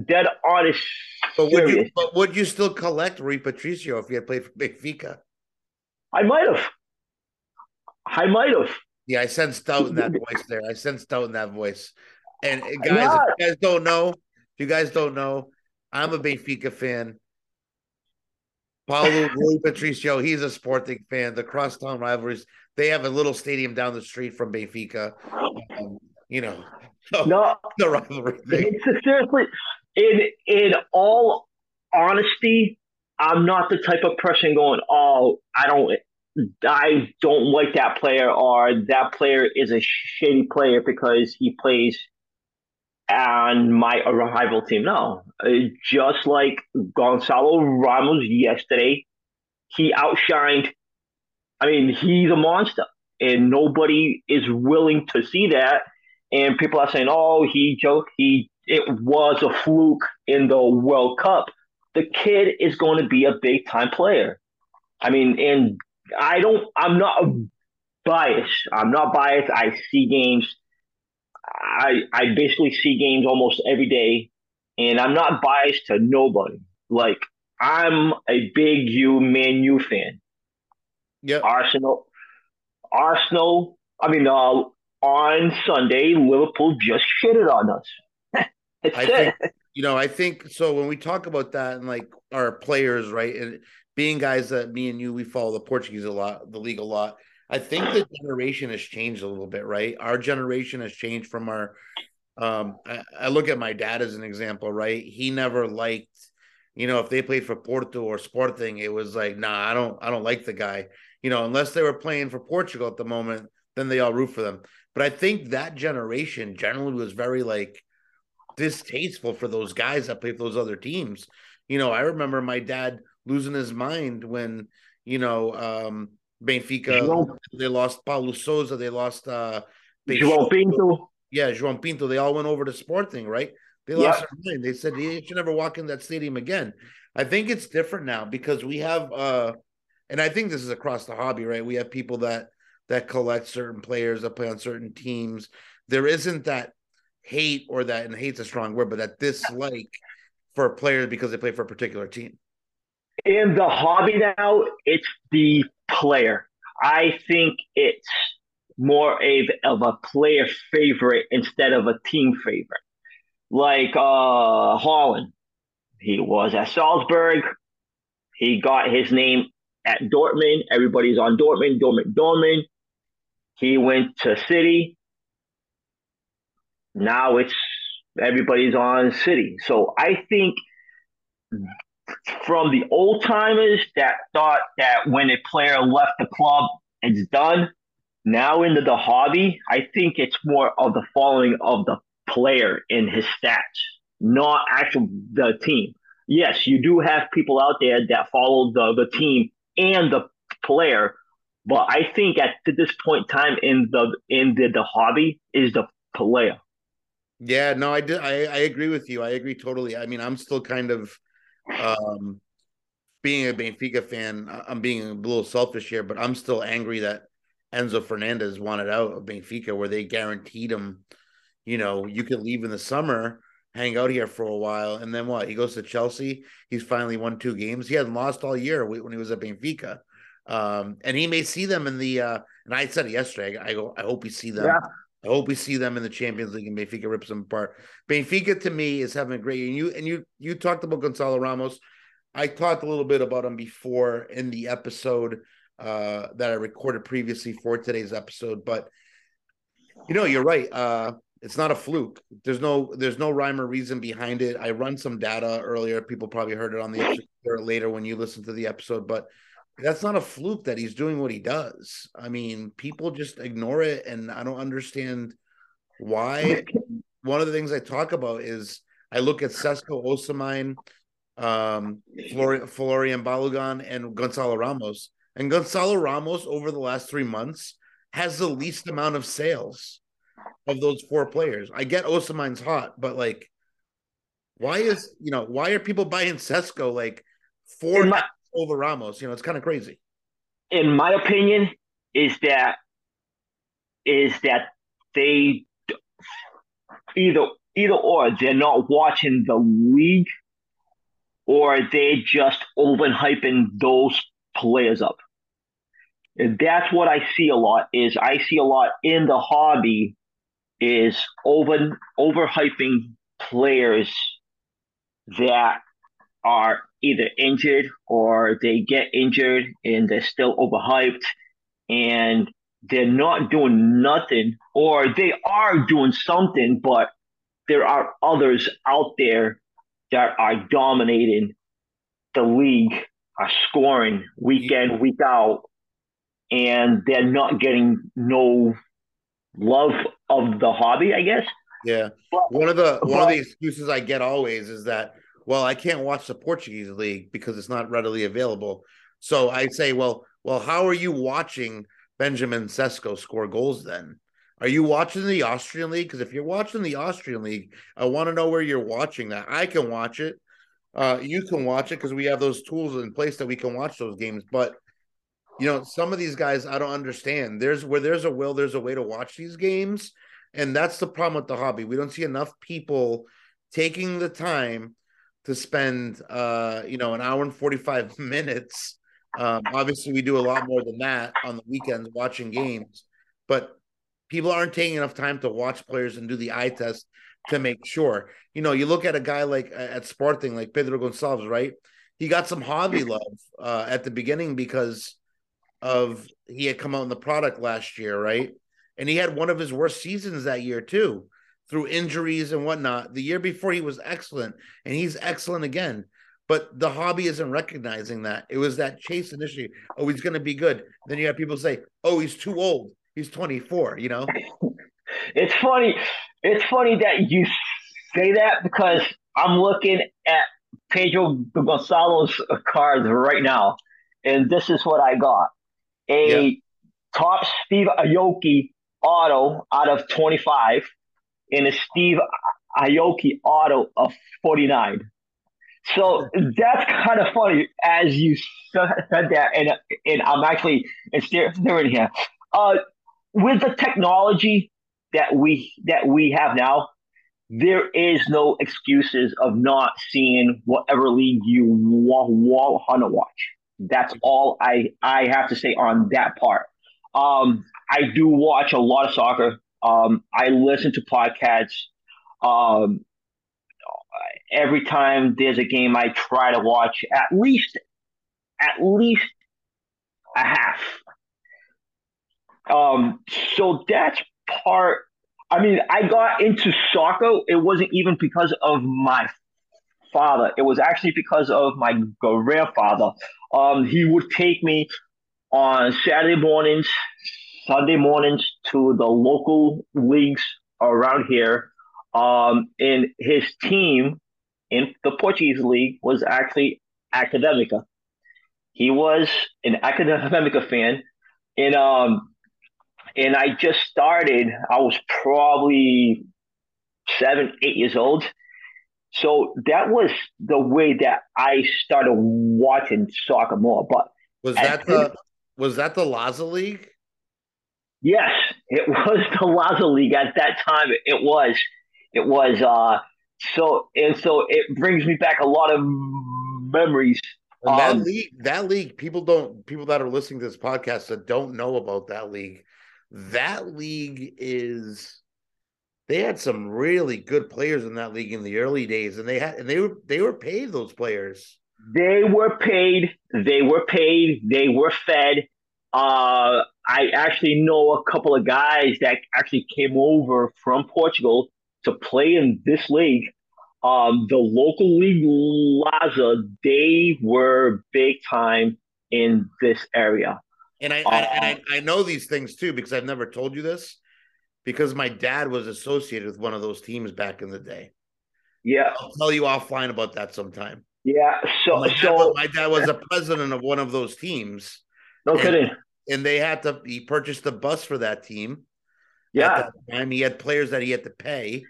dead honest. But would you? But would you still collect Rui Patricio if you had played for Benfica? I might have. I might have. Yeah, I sensed doubt in that voice there. I sensed doubt in that voice. And guys, if you guys don't know, if you guys don't know, I'm a Benfica fan. Paulo Rui Patricio, he's a Sporting fan. The crosstown rivalries, they have a little stadium down the street from Benfica. Um, you know, no, the rivalry. Thing. It's seriously, in in all honesty, I'm not the type of person going, oh, I don't I don't like that player or that player is a shitty player because he plays on my rival team. No, just like Goncalo Ramos yesterday, he outshined. I mean, he's a monster, and nobody is willing to see that. And people are saying, "Oh, he joked. He it was a fluke in the World Cup. The kid is going to be a big time player. I mean, and I don't, I'm not biased. I'm not biased. I see games. I, I basically see games almost every day, and I'm not biased to nobody. Like, I'm a big U Man U fan. Yeah. Arsenal. Arsenal. I mean, uh, on Sunday, Liverpool just shitted on us. I think you know, I think so when we talk about that and like our players, right? And being guys that me and you we follow the Portuguese a lot, the league a lot. I think the generation has changed a little bit, right? Our generation has changed from our. Um, I, I look at my dad as an example, right? He never liked, you know, if they played for Porto or Sporting, it was like, nah, I don't, I don't like the guy, you know, unless they were playing for Portugal at the moment, then they all root for them. But I think that generation generally was very like distasteful for those guys that play for those other teams. You know, I remember my dad losing his mind when, you know, um, Benfica, João, they lost Paulo Sousa, they lost uh João Pinto. Yeah, João Pinto. They all went over to Sporting, right? They lost their mind. They said you should never walk in that stadium again. I think it's different now because we have uh and I think this is across the hobby, right? We have people that that collect certain players that play on certain teams. There isn't that hate or that and hate's a strong word, but that dislike for players because they play for a particular team. In the hobby now, it's the player. I think it's more of, of a player favorite instead of a team favorite. Like uh Haaland, he was at Salzburg. He got his name at Dortmund. Everybody's on Dortmund, Dortmund, Dortmund. He went to City. Now it's everybody's on City. So I think from the old timers that thought that when a player left the club, it's done. Now into the hobby, I think it's more of the following of the player in his stats, not actual the team. Yes, you do have people out there that follow the, the team and the player, but I think at this point in time in the in the, the hobby is the player. Yeah, no, I did. I, I agree with you. I agree totally. I mean, I'm still kind of um being a Benfica fan. I'm being a little selfish here, but I'm still angry that Enzo Fernandez wanted out of Benfica, where they guaranteed him, you know, you could leave in the summer, hang out here for a while, and then what? He goes to Chelsea. He's finally won two games. He hadn't lost all year when he was at Benfica. Um, and he may see them in the uh, and I said it yesterday. I go, I hope we see them. Yeah. I hope we see them in the Champions League and Benfica rips them apart. Benfica to me is having a great year. And you and you you talked about Goncalo Ramos. I talked a little bit about him before in the episode uh, that I recorded previously for today's episode, but you know, you're right. Uh, it's not a fluke. There's no there's no rhyme or reason behind it. I run some data earlier. People probably heard it on the episode later when you listen to the episode, but that's not a fluke that he's doing what he does. I mean, people just ignore it, and I don't understand why. One of the things I talk about is I look at Sesko Osimhen, um, Folarin, Folarin Balogun, and Goncalo Ramos, and Goncalo Ramos over the last three months has the least amount of sales of those four players. I get Osimhen's hot, but like, why is you know why are people buying Sesko like four my, over Ramos. You know, it's kind of crazy. In my opinion, is that is that they either either or they're not watching the league or they just overhyping those players up. And that's what I see a lot is I see a lot in the hobby is over overhyping players that are either injured or they get injured and they're still overhyped and they're not doing nothing or they are doing something but there are others out there that are dominating the league are scoring week in week out and they're not getting no love of the hobby i guess. Yeah. But, one of the one but, of the excuses i get always is that well, I can't watch the Portuguese league because it's not readily available. So I say, well, well, how are you watching Benjamin Sesko score goals then? Are you watching the Austrian league? Because if you're watching the Austrian league, I want to know where you're watching that. I can watch it. Uh, you can watch it because we have those tools in place that we can watch those games. But you know, some of these guys I don't understand. There's where there's a will, there's a way to watch these games, and that's the problem with the hobby. We don't see enough people taking the time to spend uh you know an hour and 45 minutes. Um obviously we do a lot more than that on the weekends watching games but people aren't taking enough time to watch players and do the eye test to make sure. You know you look at a guy like at Sporting like Pedro Gonçalves right? He got some hobby love uh at the beginning because of he had come out in the product last year, right? And he had one of his worst seasons that year too, through injuries and whatnot. The year before he was excellent, and he's excellent again. But the hobby isn't recognizing that. It was that chase initially. Oh, he's going to be good. Then you have people say, "Oh, he's too old. He's 24." You know. It's funny. It's funny that you say that because I'm looking at Pedro Gonçalves's cards right now, and this is what I got: a yeah. Topps Steve Aoki auto out of 25, and a Steve Aoki auto of 49. So that's kind of funny as you said that, and and I'm actually and staring here. Uh, with the technology that we that we have now, there is no excuses of not seeing whatever league you want, want to watch. That's all I I have to say on that part. Um, I do watch a lot of soccer. Um, I listen to podcasts. Um, every time there's a game, I try to watch at least at least a half. Um, so that's part. I mean, I got into soccer. It wasn't even because of my father. It was actually because of my grandfather. Um, he would take me on Saturday mornings, Sunday mornings to the local leagues around here. Um, and his team in the Portuguese league was actually Academica. He was an Academica fan, and um, and I just started. I was probably seven, eight years old. So that was the way that I started watching soccer more. But was that the was that the Laza League? Yes, it was the Laza League at that time. It was. It was. Uh, so and so it brings me back a lot of memories. And that um, league, that league, people don't people that are listening to this podcast that don't know about that league. That league is they had some really good players in that league in the early days, and they had and they were they were paid those players. They were paid. They were paid. They were fed. Uh, I actually know a couple of guys that actually came over from Portugal to play in this league. Um, the local league Laza, they were big time in this area. And I, uh, I and I, um, I know these things too because I've never told you this because my dad was associated with one of those teams back in the day. Yeah, I'll tell you offline about that sometime. Yeah, so my so my dad was a president of one of those teams. No and, kidding. And they had to. He purchased a bus for that team. Yeah. Time, he had players that he had to pay.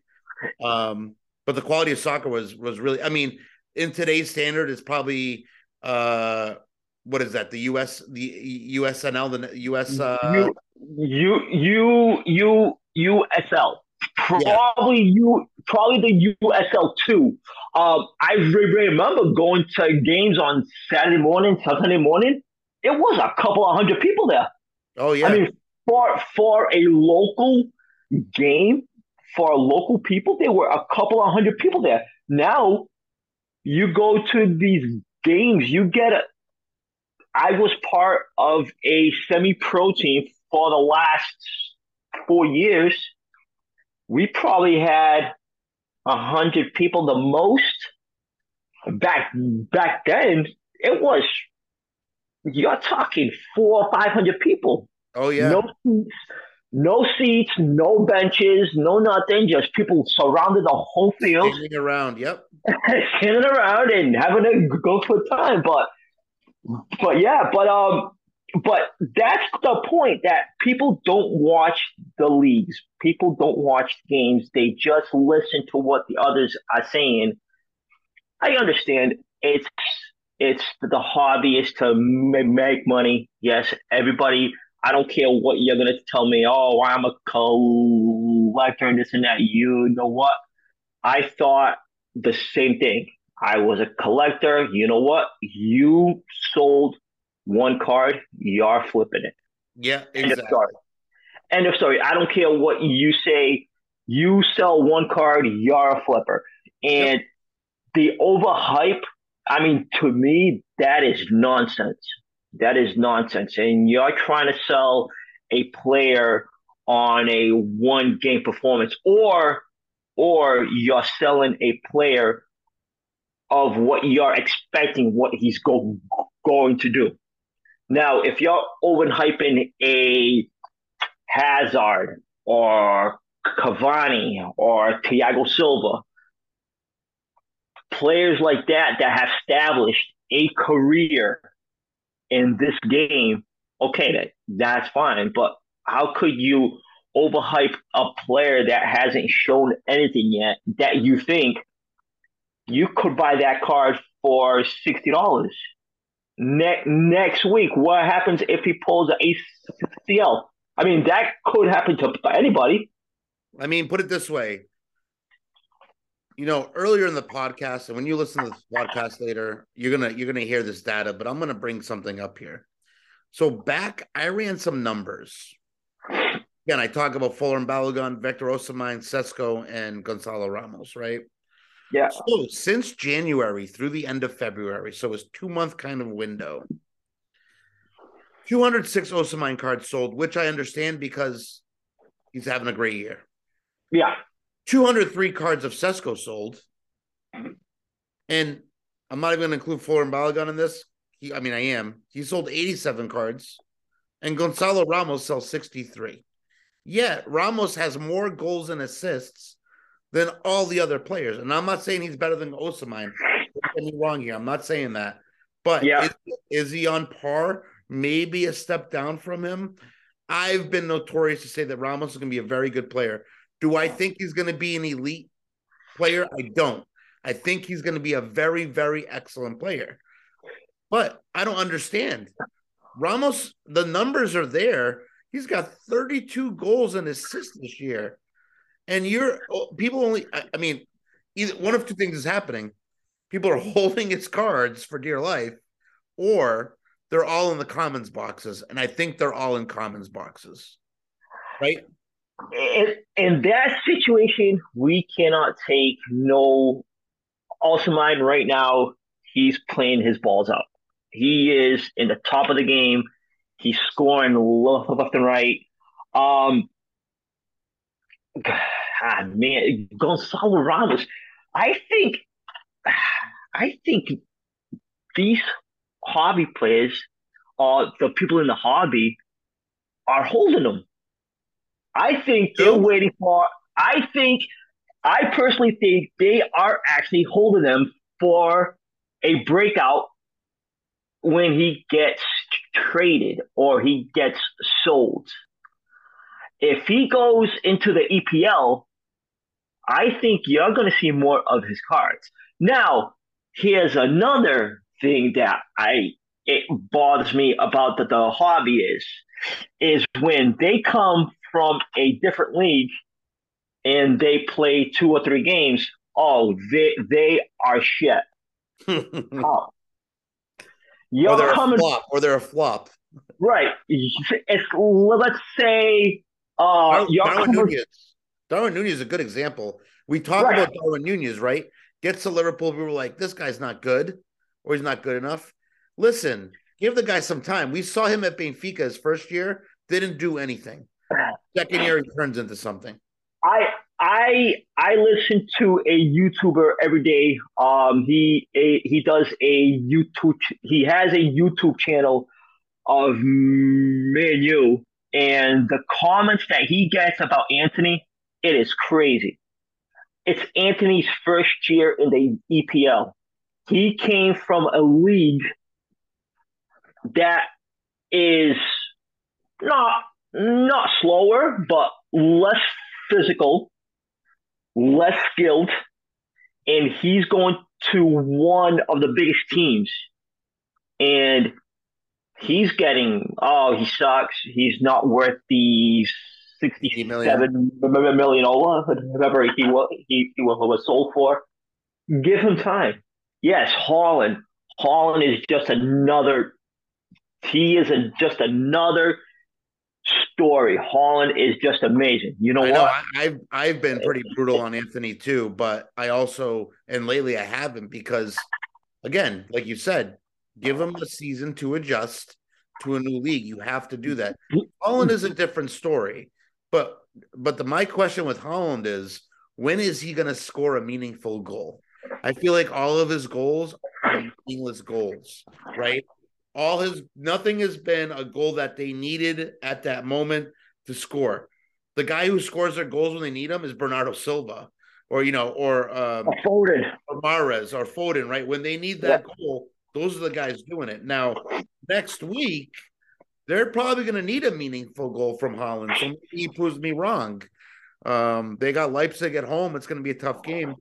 Um, but the quality of soccer was was really. I mean, in today's standard, it's probably uh, what is that? The US, the USNL, the US. Uh, you, you, you, USL. Probably yeah. you, probably the USL too. Um, I remember going to games on Saturday morning, Sunday morning. It was a couple of hundred people there. Oh yeah. I mean, for for a local game, for local people, there were a couple of hundred people there. Now, you go to these games, you get a. I was part of a semi-pro team for the last four years. We probably had a hundred people the most. Back back then, it was you're talking four or five hundred people. Oh yeah. No seats, no seats, no benches, no nothing. Just people surrounded the whole field. Standing around, yep. Standing around and having a go for time. But but yeah, but um but that's the point that people don't watch the leagues. People don't watch games. They just listen to what the others are saying. I understand it's it's the hobby is to make money. Yes, everybody I don't care what you're gonna tell me. Oh, I'm a collector and this and that. You know what? I thought the same thing. I was a collector. You know what? You sold one card. You're flipping it. Yeah, exactly. End of story. End of story. I don't care what you say. You sell one card. You're a flipper. And yep. the overhype. I mean, to me, that is nonsense. That is nonsense. And you're trying to sell a player on a one game performance or or you're selling a player of what you're expecting what he's go, going to do. Now, if you're overhyping a Hazard or Cavani or Thiago Silva, players like that that have established a career in this game, okay, that that's fine. But how could you overhype a player that hasn't shown anything yet that you think you could buy that card for sixty dollars? Ne- next week, what happens if he pulls an ACL? I mean, that could happen to anybody. I mean, put it this way. You know, earlier in the podcast, and when you listen to this podcast later, you're gonna you're gonna hear this data, but I'm gonna bring something up here. So back, I ran some numbers. Again, I talk about Folarin Balogun, Victor Osimhen, Sesko, and Goncalo Ramos, right? Yeah. So since January through the end of February, so it's two month kind of window. 206 Osimhen cards sold, which I understand because he's having a great year. Yeah. 203 cards of Sesko sold. And I'm not even going to include Folarin Balogun in this. He, I mean, I am. He sold 87 cards, and Goncalo Ramos sells 63. Yet Ramos has more goals and assists than all the other players. And I'm not saying he's better than Osimhen. Don't get me wrong here. I'm not saying that. But Yeah. is, is he on par? Maybe a step down from him. I've been notorious to say that Ramos is going to be a very good player. Do I think he's going to be an elite player? I don't. I think he's going to be a very, very excellent player. But I don't understand. Ramos, the numbers are there. He's got 32 goals and assists this year. And you're oh, people only, I, I mean, either one of two things is happening. People are holding his cards for dear life, or they're all in the commons boxes. And I think they're all in commons boxes. Right? In, in that situation, we cannot take no. Also, mine right now, he's playing his balls out. He is in the top of the game. He's scoring left, and right. Um, God, man, Goncalo Ramos. I think, I think these hobby players, uh, the people in the hobby, are holding them. I think they're waiting for. I think, I personally think they are actually holding them for a breakout when he gets traded or he gets sold. If he goes into the EPL, I think you're going to see more of his cards. Now, here's another thing that I it bothers me about the, the hobby is is when they come from a different league and they play two or three games. Oh, they they are shit. Oh. You're they're a coming flop, or they're a flop. right. It's let's say uh Dar- you're Darwin coming, Nunez. Darwin Nunez is a good example. We talk Right. about Darwin Nunez, right? Gets to Liverpool, we were like, this guy's not good, or he's not good enough. Listen, give the guy some time. We saw him at Benfica his first year, didn't do anything. Second year, turns into something. I I I listen to a YouTuber every day. Um, he a, he does a YouTube. He has a YouTube channel of Manu, and the comments that he gets about Antony, it is crazy. It's Antony's first year in the EPL. He came from a league that is not not slower, but less physical, less skilled, and he's going to one of the biggest teams. And he's getting, oh, he sucks. He's not worth the 67 million. million or whatever he, wa- he, he was sold for. Give him time. Yes, Haaland. Haaland is just another, he is a, just another story. Haaland is just amazing. You know I what? know I, I've I've been pretty brutal on Antony too, but I also and lately I haven't because again, like you said, give him a season to adjust. to a new league. You have to do that. Haaland is a different story, but but the my question with Haaland is when is he going to score a meaningful goal? I feel like all of his goals are meaningless goals, right? All his nothing has been a goal that they needed at that moment to score. The guy who scores their goals when they need them is Bernardo Silva, or you know, or um, Foden, or Mahrez, or Foden. Right when they need that yeah. goal, those are the guys doing it. Now, next week, they're probably going to need a meaningful goal from Haaland. So he proves me wrong. Um, they got Leipzig at home. It's going to be a tough game.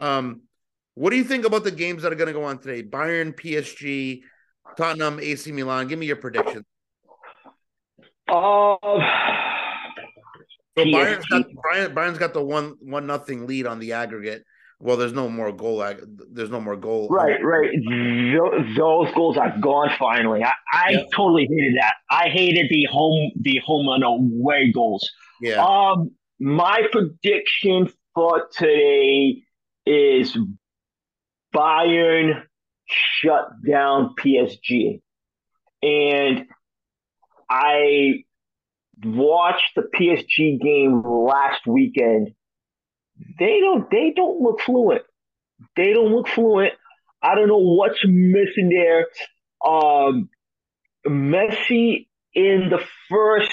Um, what do you think about the games that are going to go on today? Bayern, PSG, Tottenham, AC Milan. Give me your prediction. Uh, so Bayern's got, Bayern's got the one one nothing lead on the aggregate. Well, there's no more goal. There's no more goal. Right, right. Those goals are gone finally. I, I yeah. totally hated that. I hated the home the home and away goals. Yeah. Um, my prediction for today is Bayern shut down PSG, and I watched the PSG game last weekend they don't they don't look fluent. They don't look fluent. I don't know what's missing there. Um, Messi in the first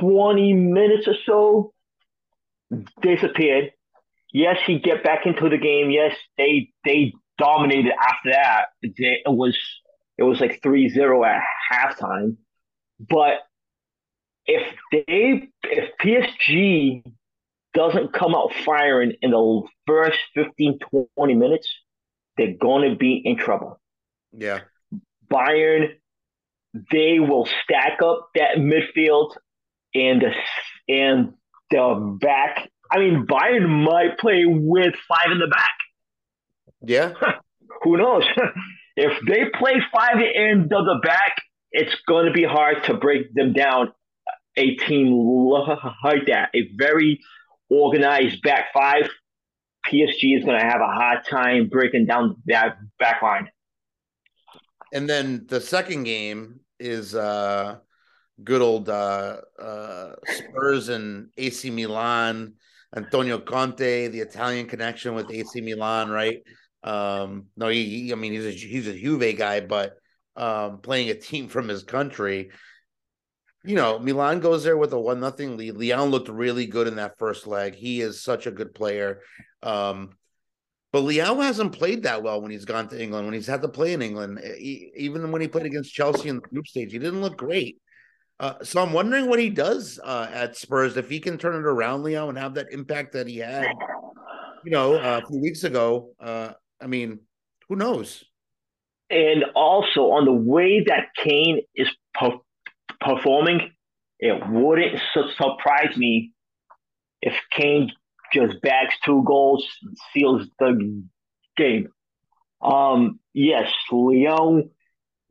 20 minutes or so disappeared. Yes, he get back into the game. Yes, they they dominated after that. It was it was like 3-0 at halftime. But if they if PSG doesn't come out firing in the first 15, 20 minutes, they're going to be in trouble. Yeah. Bayern, they will stack up that midfield and the, and the back. I mean, Bayern might play with five in the back. Yeah. Who knows? if they play five in the, the back, it's going to be hard to break them down. A team like that, a very organized back five, PSG is going to have a hard time breaking down that back line. And then the second game is uh, good old uh, uh, Spurs and AC Milan. Antonio Conte, the Italian connection with AC Milan, right? Um, no, he, he, I mean, he's a he's a Juve guy, but um, playing a team from his country you know, Milan goes there with a one nothing lead. Leao looked really good in that first leg. He is such a good player. Um, but Leao hasn't played that well when he's gone to England. When he's had to play in England, he, even when he played against Chelsea in the group stage, he didn't look great. Uh, so I'm wondering what he does uh, at Spurs if he can turn it around, Leao, and have that impact that he had, you know, uh, a few weeks ago. I mean, who knows? And also on the way that Kane is per- performing, it wouldn't su- surprise me if Kane just bags two goals, seals the game. Um, yes, Leao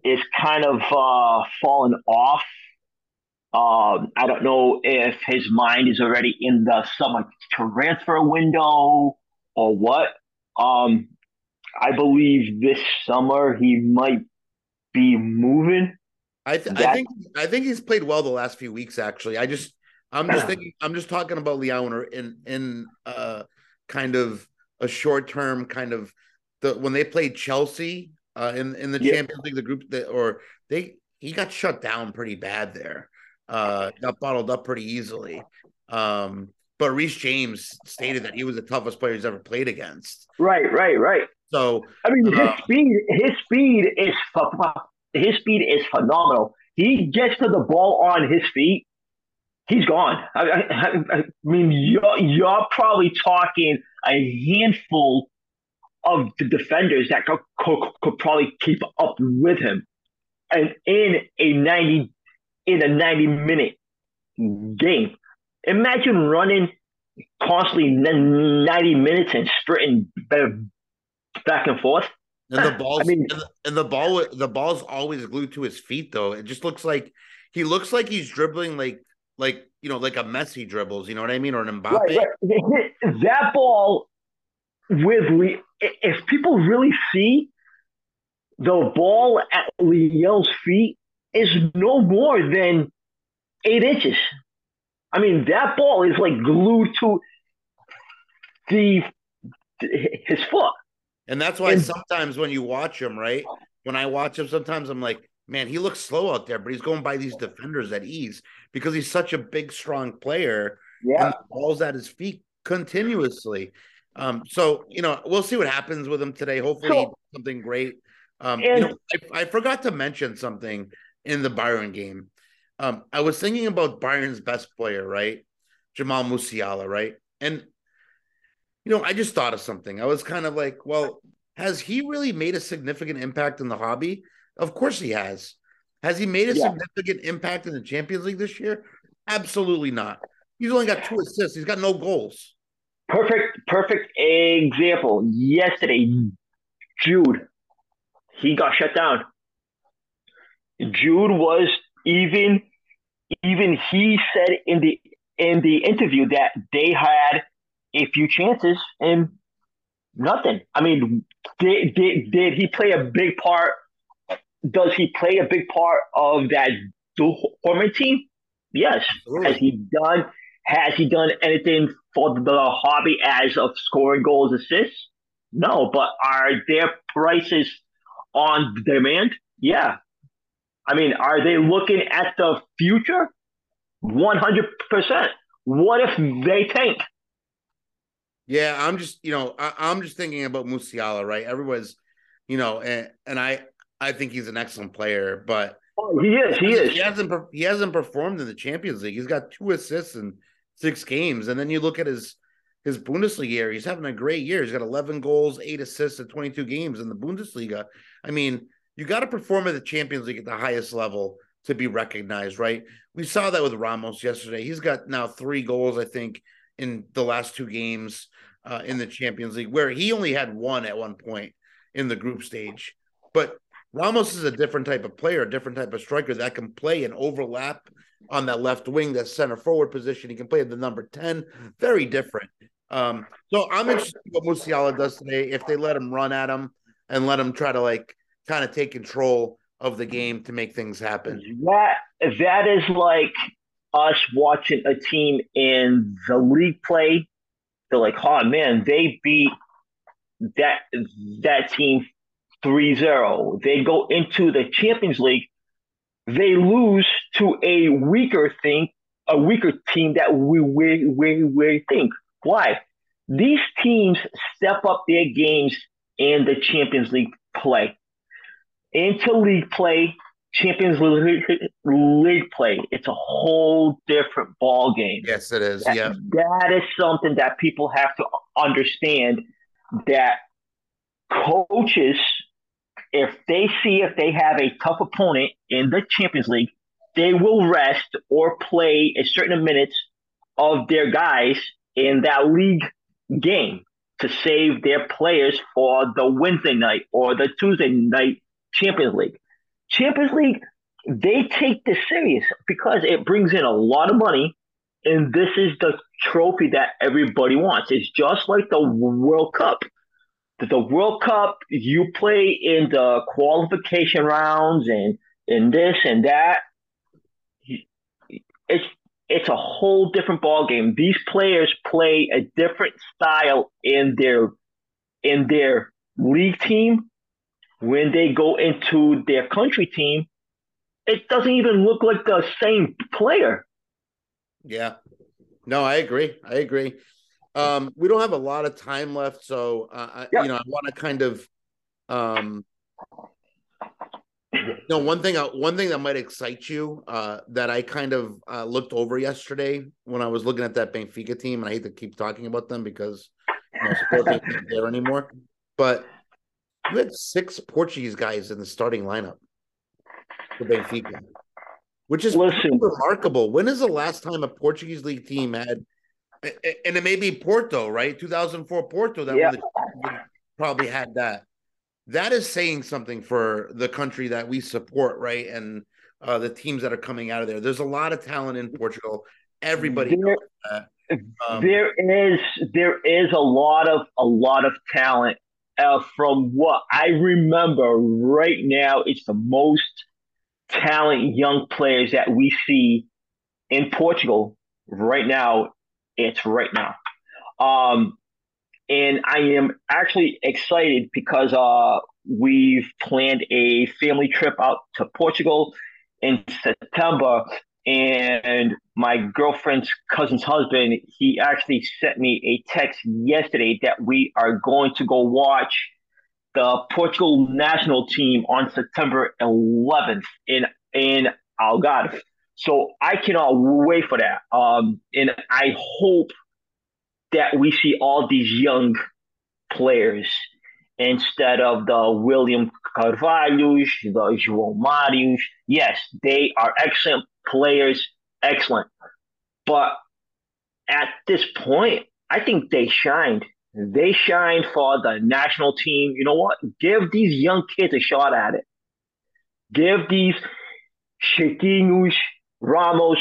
is kind of uh, fallen off. Um, I don't know if his mind is already in the summer transfer window or what. Um, I believe this summer he might be moving. I, th- I think I think he's played well the last few weeks. Actually, I just I'm just thinking I'm just talking about Leao in in uh kind of a short term kind of the when they played Chelsea uh in in the yeah. Champions League the group that or they he got shut down pretty bad there. Uh got bottled up pretty easily. Um but Reece James stated that he was the toughest player he's ever played against. Right, right, right. So I mean, his uh, speed, his speed is his speed is phenomenal. He gets to the ball on his feet, he's gone. I, I, I mean, you're, you're, probably talking a handful of the defenders that could, could, could, probably keep up with him, and in a ninety in a ninety minute game, imagine running constantly ninety minutes and sprinting back and forth. And the ball, I mean, and the, and the ball, the ball's always glued to his feet. Though it just looks like he looks like he's dribbling like, like you know, like a Messi dribbles. You know what I mean, or an Mbappe. Right, right. That ball with if people really see the ball at Leao's feet is no more than eight inches. I mean, that ball is like glued to the his foot. And that's why and, sometimes when you watch him, right? When I watch him, sometimes I'm like, man, he looks slow out there, but he's going by these defenders at ease because he's such a big, strong player. Yeah. And balls at his feet continuously. Um, so you know, we'll see what happens with him today. Hopefully, so, something great. Um, and, you know, I, I, forgot to mention something in the Bayern game. Um, I was thinking about Bayern's best player, right, Jamal Musiala, right, and you know, I just thought of something. I was kind of like, well, has he really made a significant impact in the hobby? Of course he has. Has he made a yeah. significant impact in the Champions League this year? Absolutely not. He's only got two assists. He's got no goals. Perfect, perfect example. Yesterday, Jude, he got shut down. Jude was even, even he said in the in the interview that they had a few chances and nothing. I mean, did did did he play a big part? Does he play a big part of that Dortmund team? Yes. Absolutely. Has he done? Has he done anything for the hobby as of scoring goals, assists? No, but are their prices on demand? Yeah. I mean, are they looking at the future? 100%. What if they tank? Yeah, I'm just, you know, I, am just thinking about Musiala, right? Everyone's, you know, and, and I I think he's an excellent player, but oh, he is, he is. He hasn't he hasn't performed in the Champions League. He's got two assists in six games. And then you look at his his Bundesliga year, he's having a great year. He's got 11 goals, eight assists in 22 games in the Bundesliga. I mean, you got to perform at the Champions League at the highest level to be recognized, right? We saw that with Ramos yesterday. He's got now three goals, I think, in the last two games uh, in the Champions League, where he only had one at one point in the group stage. But Ramos is a different type of player, a different type of striker that can play and overlap on that left wing, that center forward position. He can play at the number 10. Very different. Um, so I'm interested in what Musiala does today. If they let him run at him and let him try to like kind of take control of the game to make things happen. That that is like us watching a team in the league play. They're like, oh man, they beat that that team 3-0. They go into the Champions League they lose to a weaker thing, a weaker team that we we we, we think. Why? These teams step up their games in the Champions League play. Into league play, Champions League, league play, it's a whole different ball game. Yes, it is. That, yeah. That is something that people have to understand that coaches if they see if they have a tough opponent in the Champions League, they will rest or play a certain minutes of their guys in that league game to save their players for the Wednesday night or the Tuesday night Champions League. Champions League, they take this serious because it brings in a lot of money, and this is the trophy that everybody wants. It's just like the World Cup the World Cup, you play in the qualification rounds and in this and that. It's it's a whole different ball game. These players play a different style in their in their league team. When they go into their country team, it doesn't even look like the same player. Yeah. No, I agree. I agree. Um, we don't have a lot of time left, so uh, yep. I, you know I want to kind of, um, no one thing. Uh, one thing that might excite you uh, that I kind of uh, looked over yesterday when I was looking at that Benfica team, and I hate to keep talking about them because you know, sports isn't there anymore. But you had six Portuguese guys in the starting lineup for Benfica, which is remarkable. When is the last time a Portuguese league team had and it may be Porto, right? 2004 Porto that yeah. probably had that. That is saying something for the country that we support, right? And uh, the teams that are coming out of there. There's a lot of talent in Portugal. Everybody there, um, there is there is a lot of a lot of talent uh, from what I remember right now, it's the most talent young players that we see in Portugal right now. It's right now. Um, and I am actually excited because uh, we've planned a family trip out to Portugal in September. And my girlfriend's cousin's husband, he actually sent me a text yesterday that we are going to go watch the Portugal national team on September 11th in in Algarve. So I cannot wait for that. Um, and I hope that we see all these young players instead of the William Carvalhos, the João Marios. Yes, they are excellent players, excellent. But at this point, I think they shined. They shined for the national team. You know what? Give these young kids a shot at it. Give these Chiquinhos, Ramos.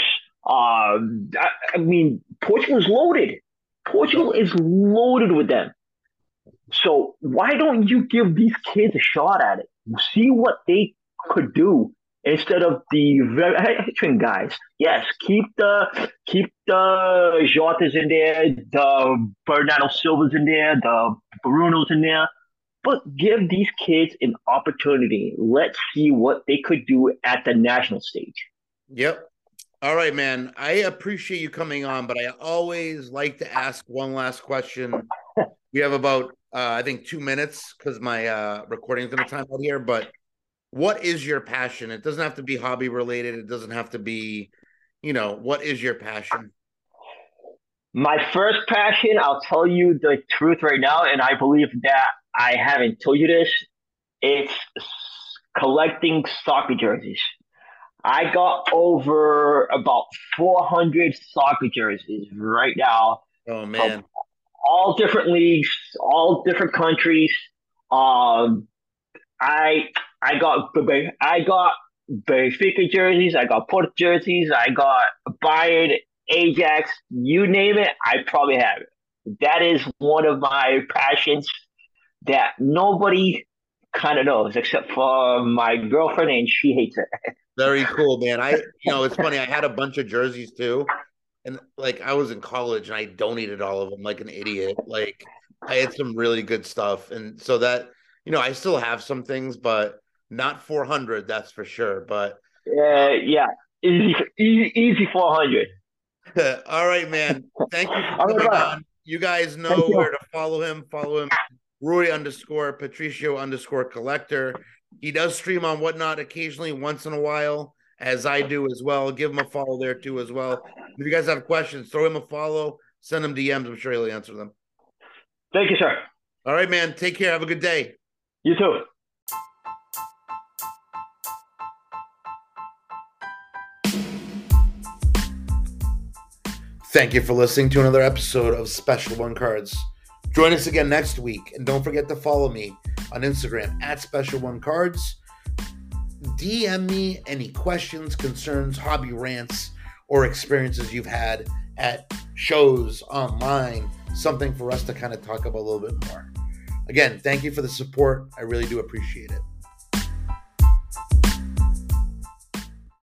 Uh, I, I mean, Portugal's loaded. Portugal is loaded with them. So why don't you give these kids a shot at it? See what they could do instead of the veteran guys. Yes, keep the keep the Jotas in there, the Bernardo Silvas in there, the Brunos in there, but give these kids an opportunity. Let's see what they could do at the national stage. Yep. All right, man. I appreciate you coming on, but I always like to ask one last question. we have about uh, I think two minutes because my uh, recording is going to time out here. But what is your passion? It doesn't have to be hobby related. It doesn't have to be, you know, what is your passion? My first passion, I'll tell you the truth right now, and I believe that I haven't told you this. It's collecting soccer jerseys. I got over about 400 soccer jerseys right now. Oh man. All different leagues, all different countries. Um, I I got I got Benfica jerseys, I got Port jerseys, I got Bayern, Ajax, you name it, I probably have it. That is one of my passions that nobody kind of knows except for my girlfriend, and she hates it. Very cool, man. I, you know, it's funny. I had a bunch of jerseys too, and like I was in college and I donated all of them like an idiot. Like I had some really good stuff, and so that you know, I still have some things, but not 400, that's for sure. But uh, yeah, easy, easy, easy 400. all right, man. Thank you for coming on. You guys know where to follow him. Follow him, Rui underscore Patricio underscore collector. He does stream on whatnot occasionally, once in a while, as I do as well. Give him a follow there too, as well. If you guys have questions, throw him a follow, send him DMs. I'm sure he'll answer them. Thank you, sir. All right, man. Take care. Have a good day. You too. Thank you for listening to another episode of Special One Cards. Join us again next week, and don't forget to follow me on Instagram at Special One Cards. DM me any questions, concerns, hobby rants, or experiences you've had at shows online, something for us to kind of talk about a little bit more. Again, thank you for the support. I really do appreciate it.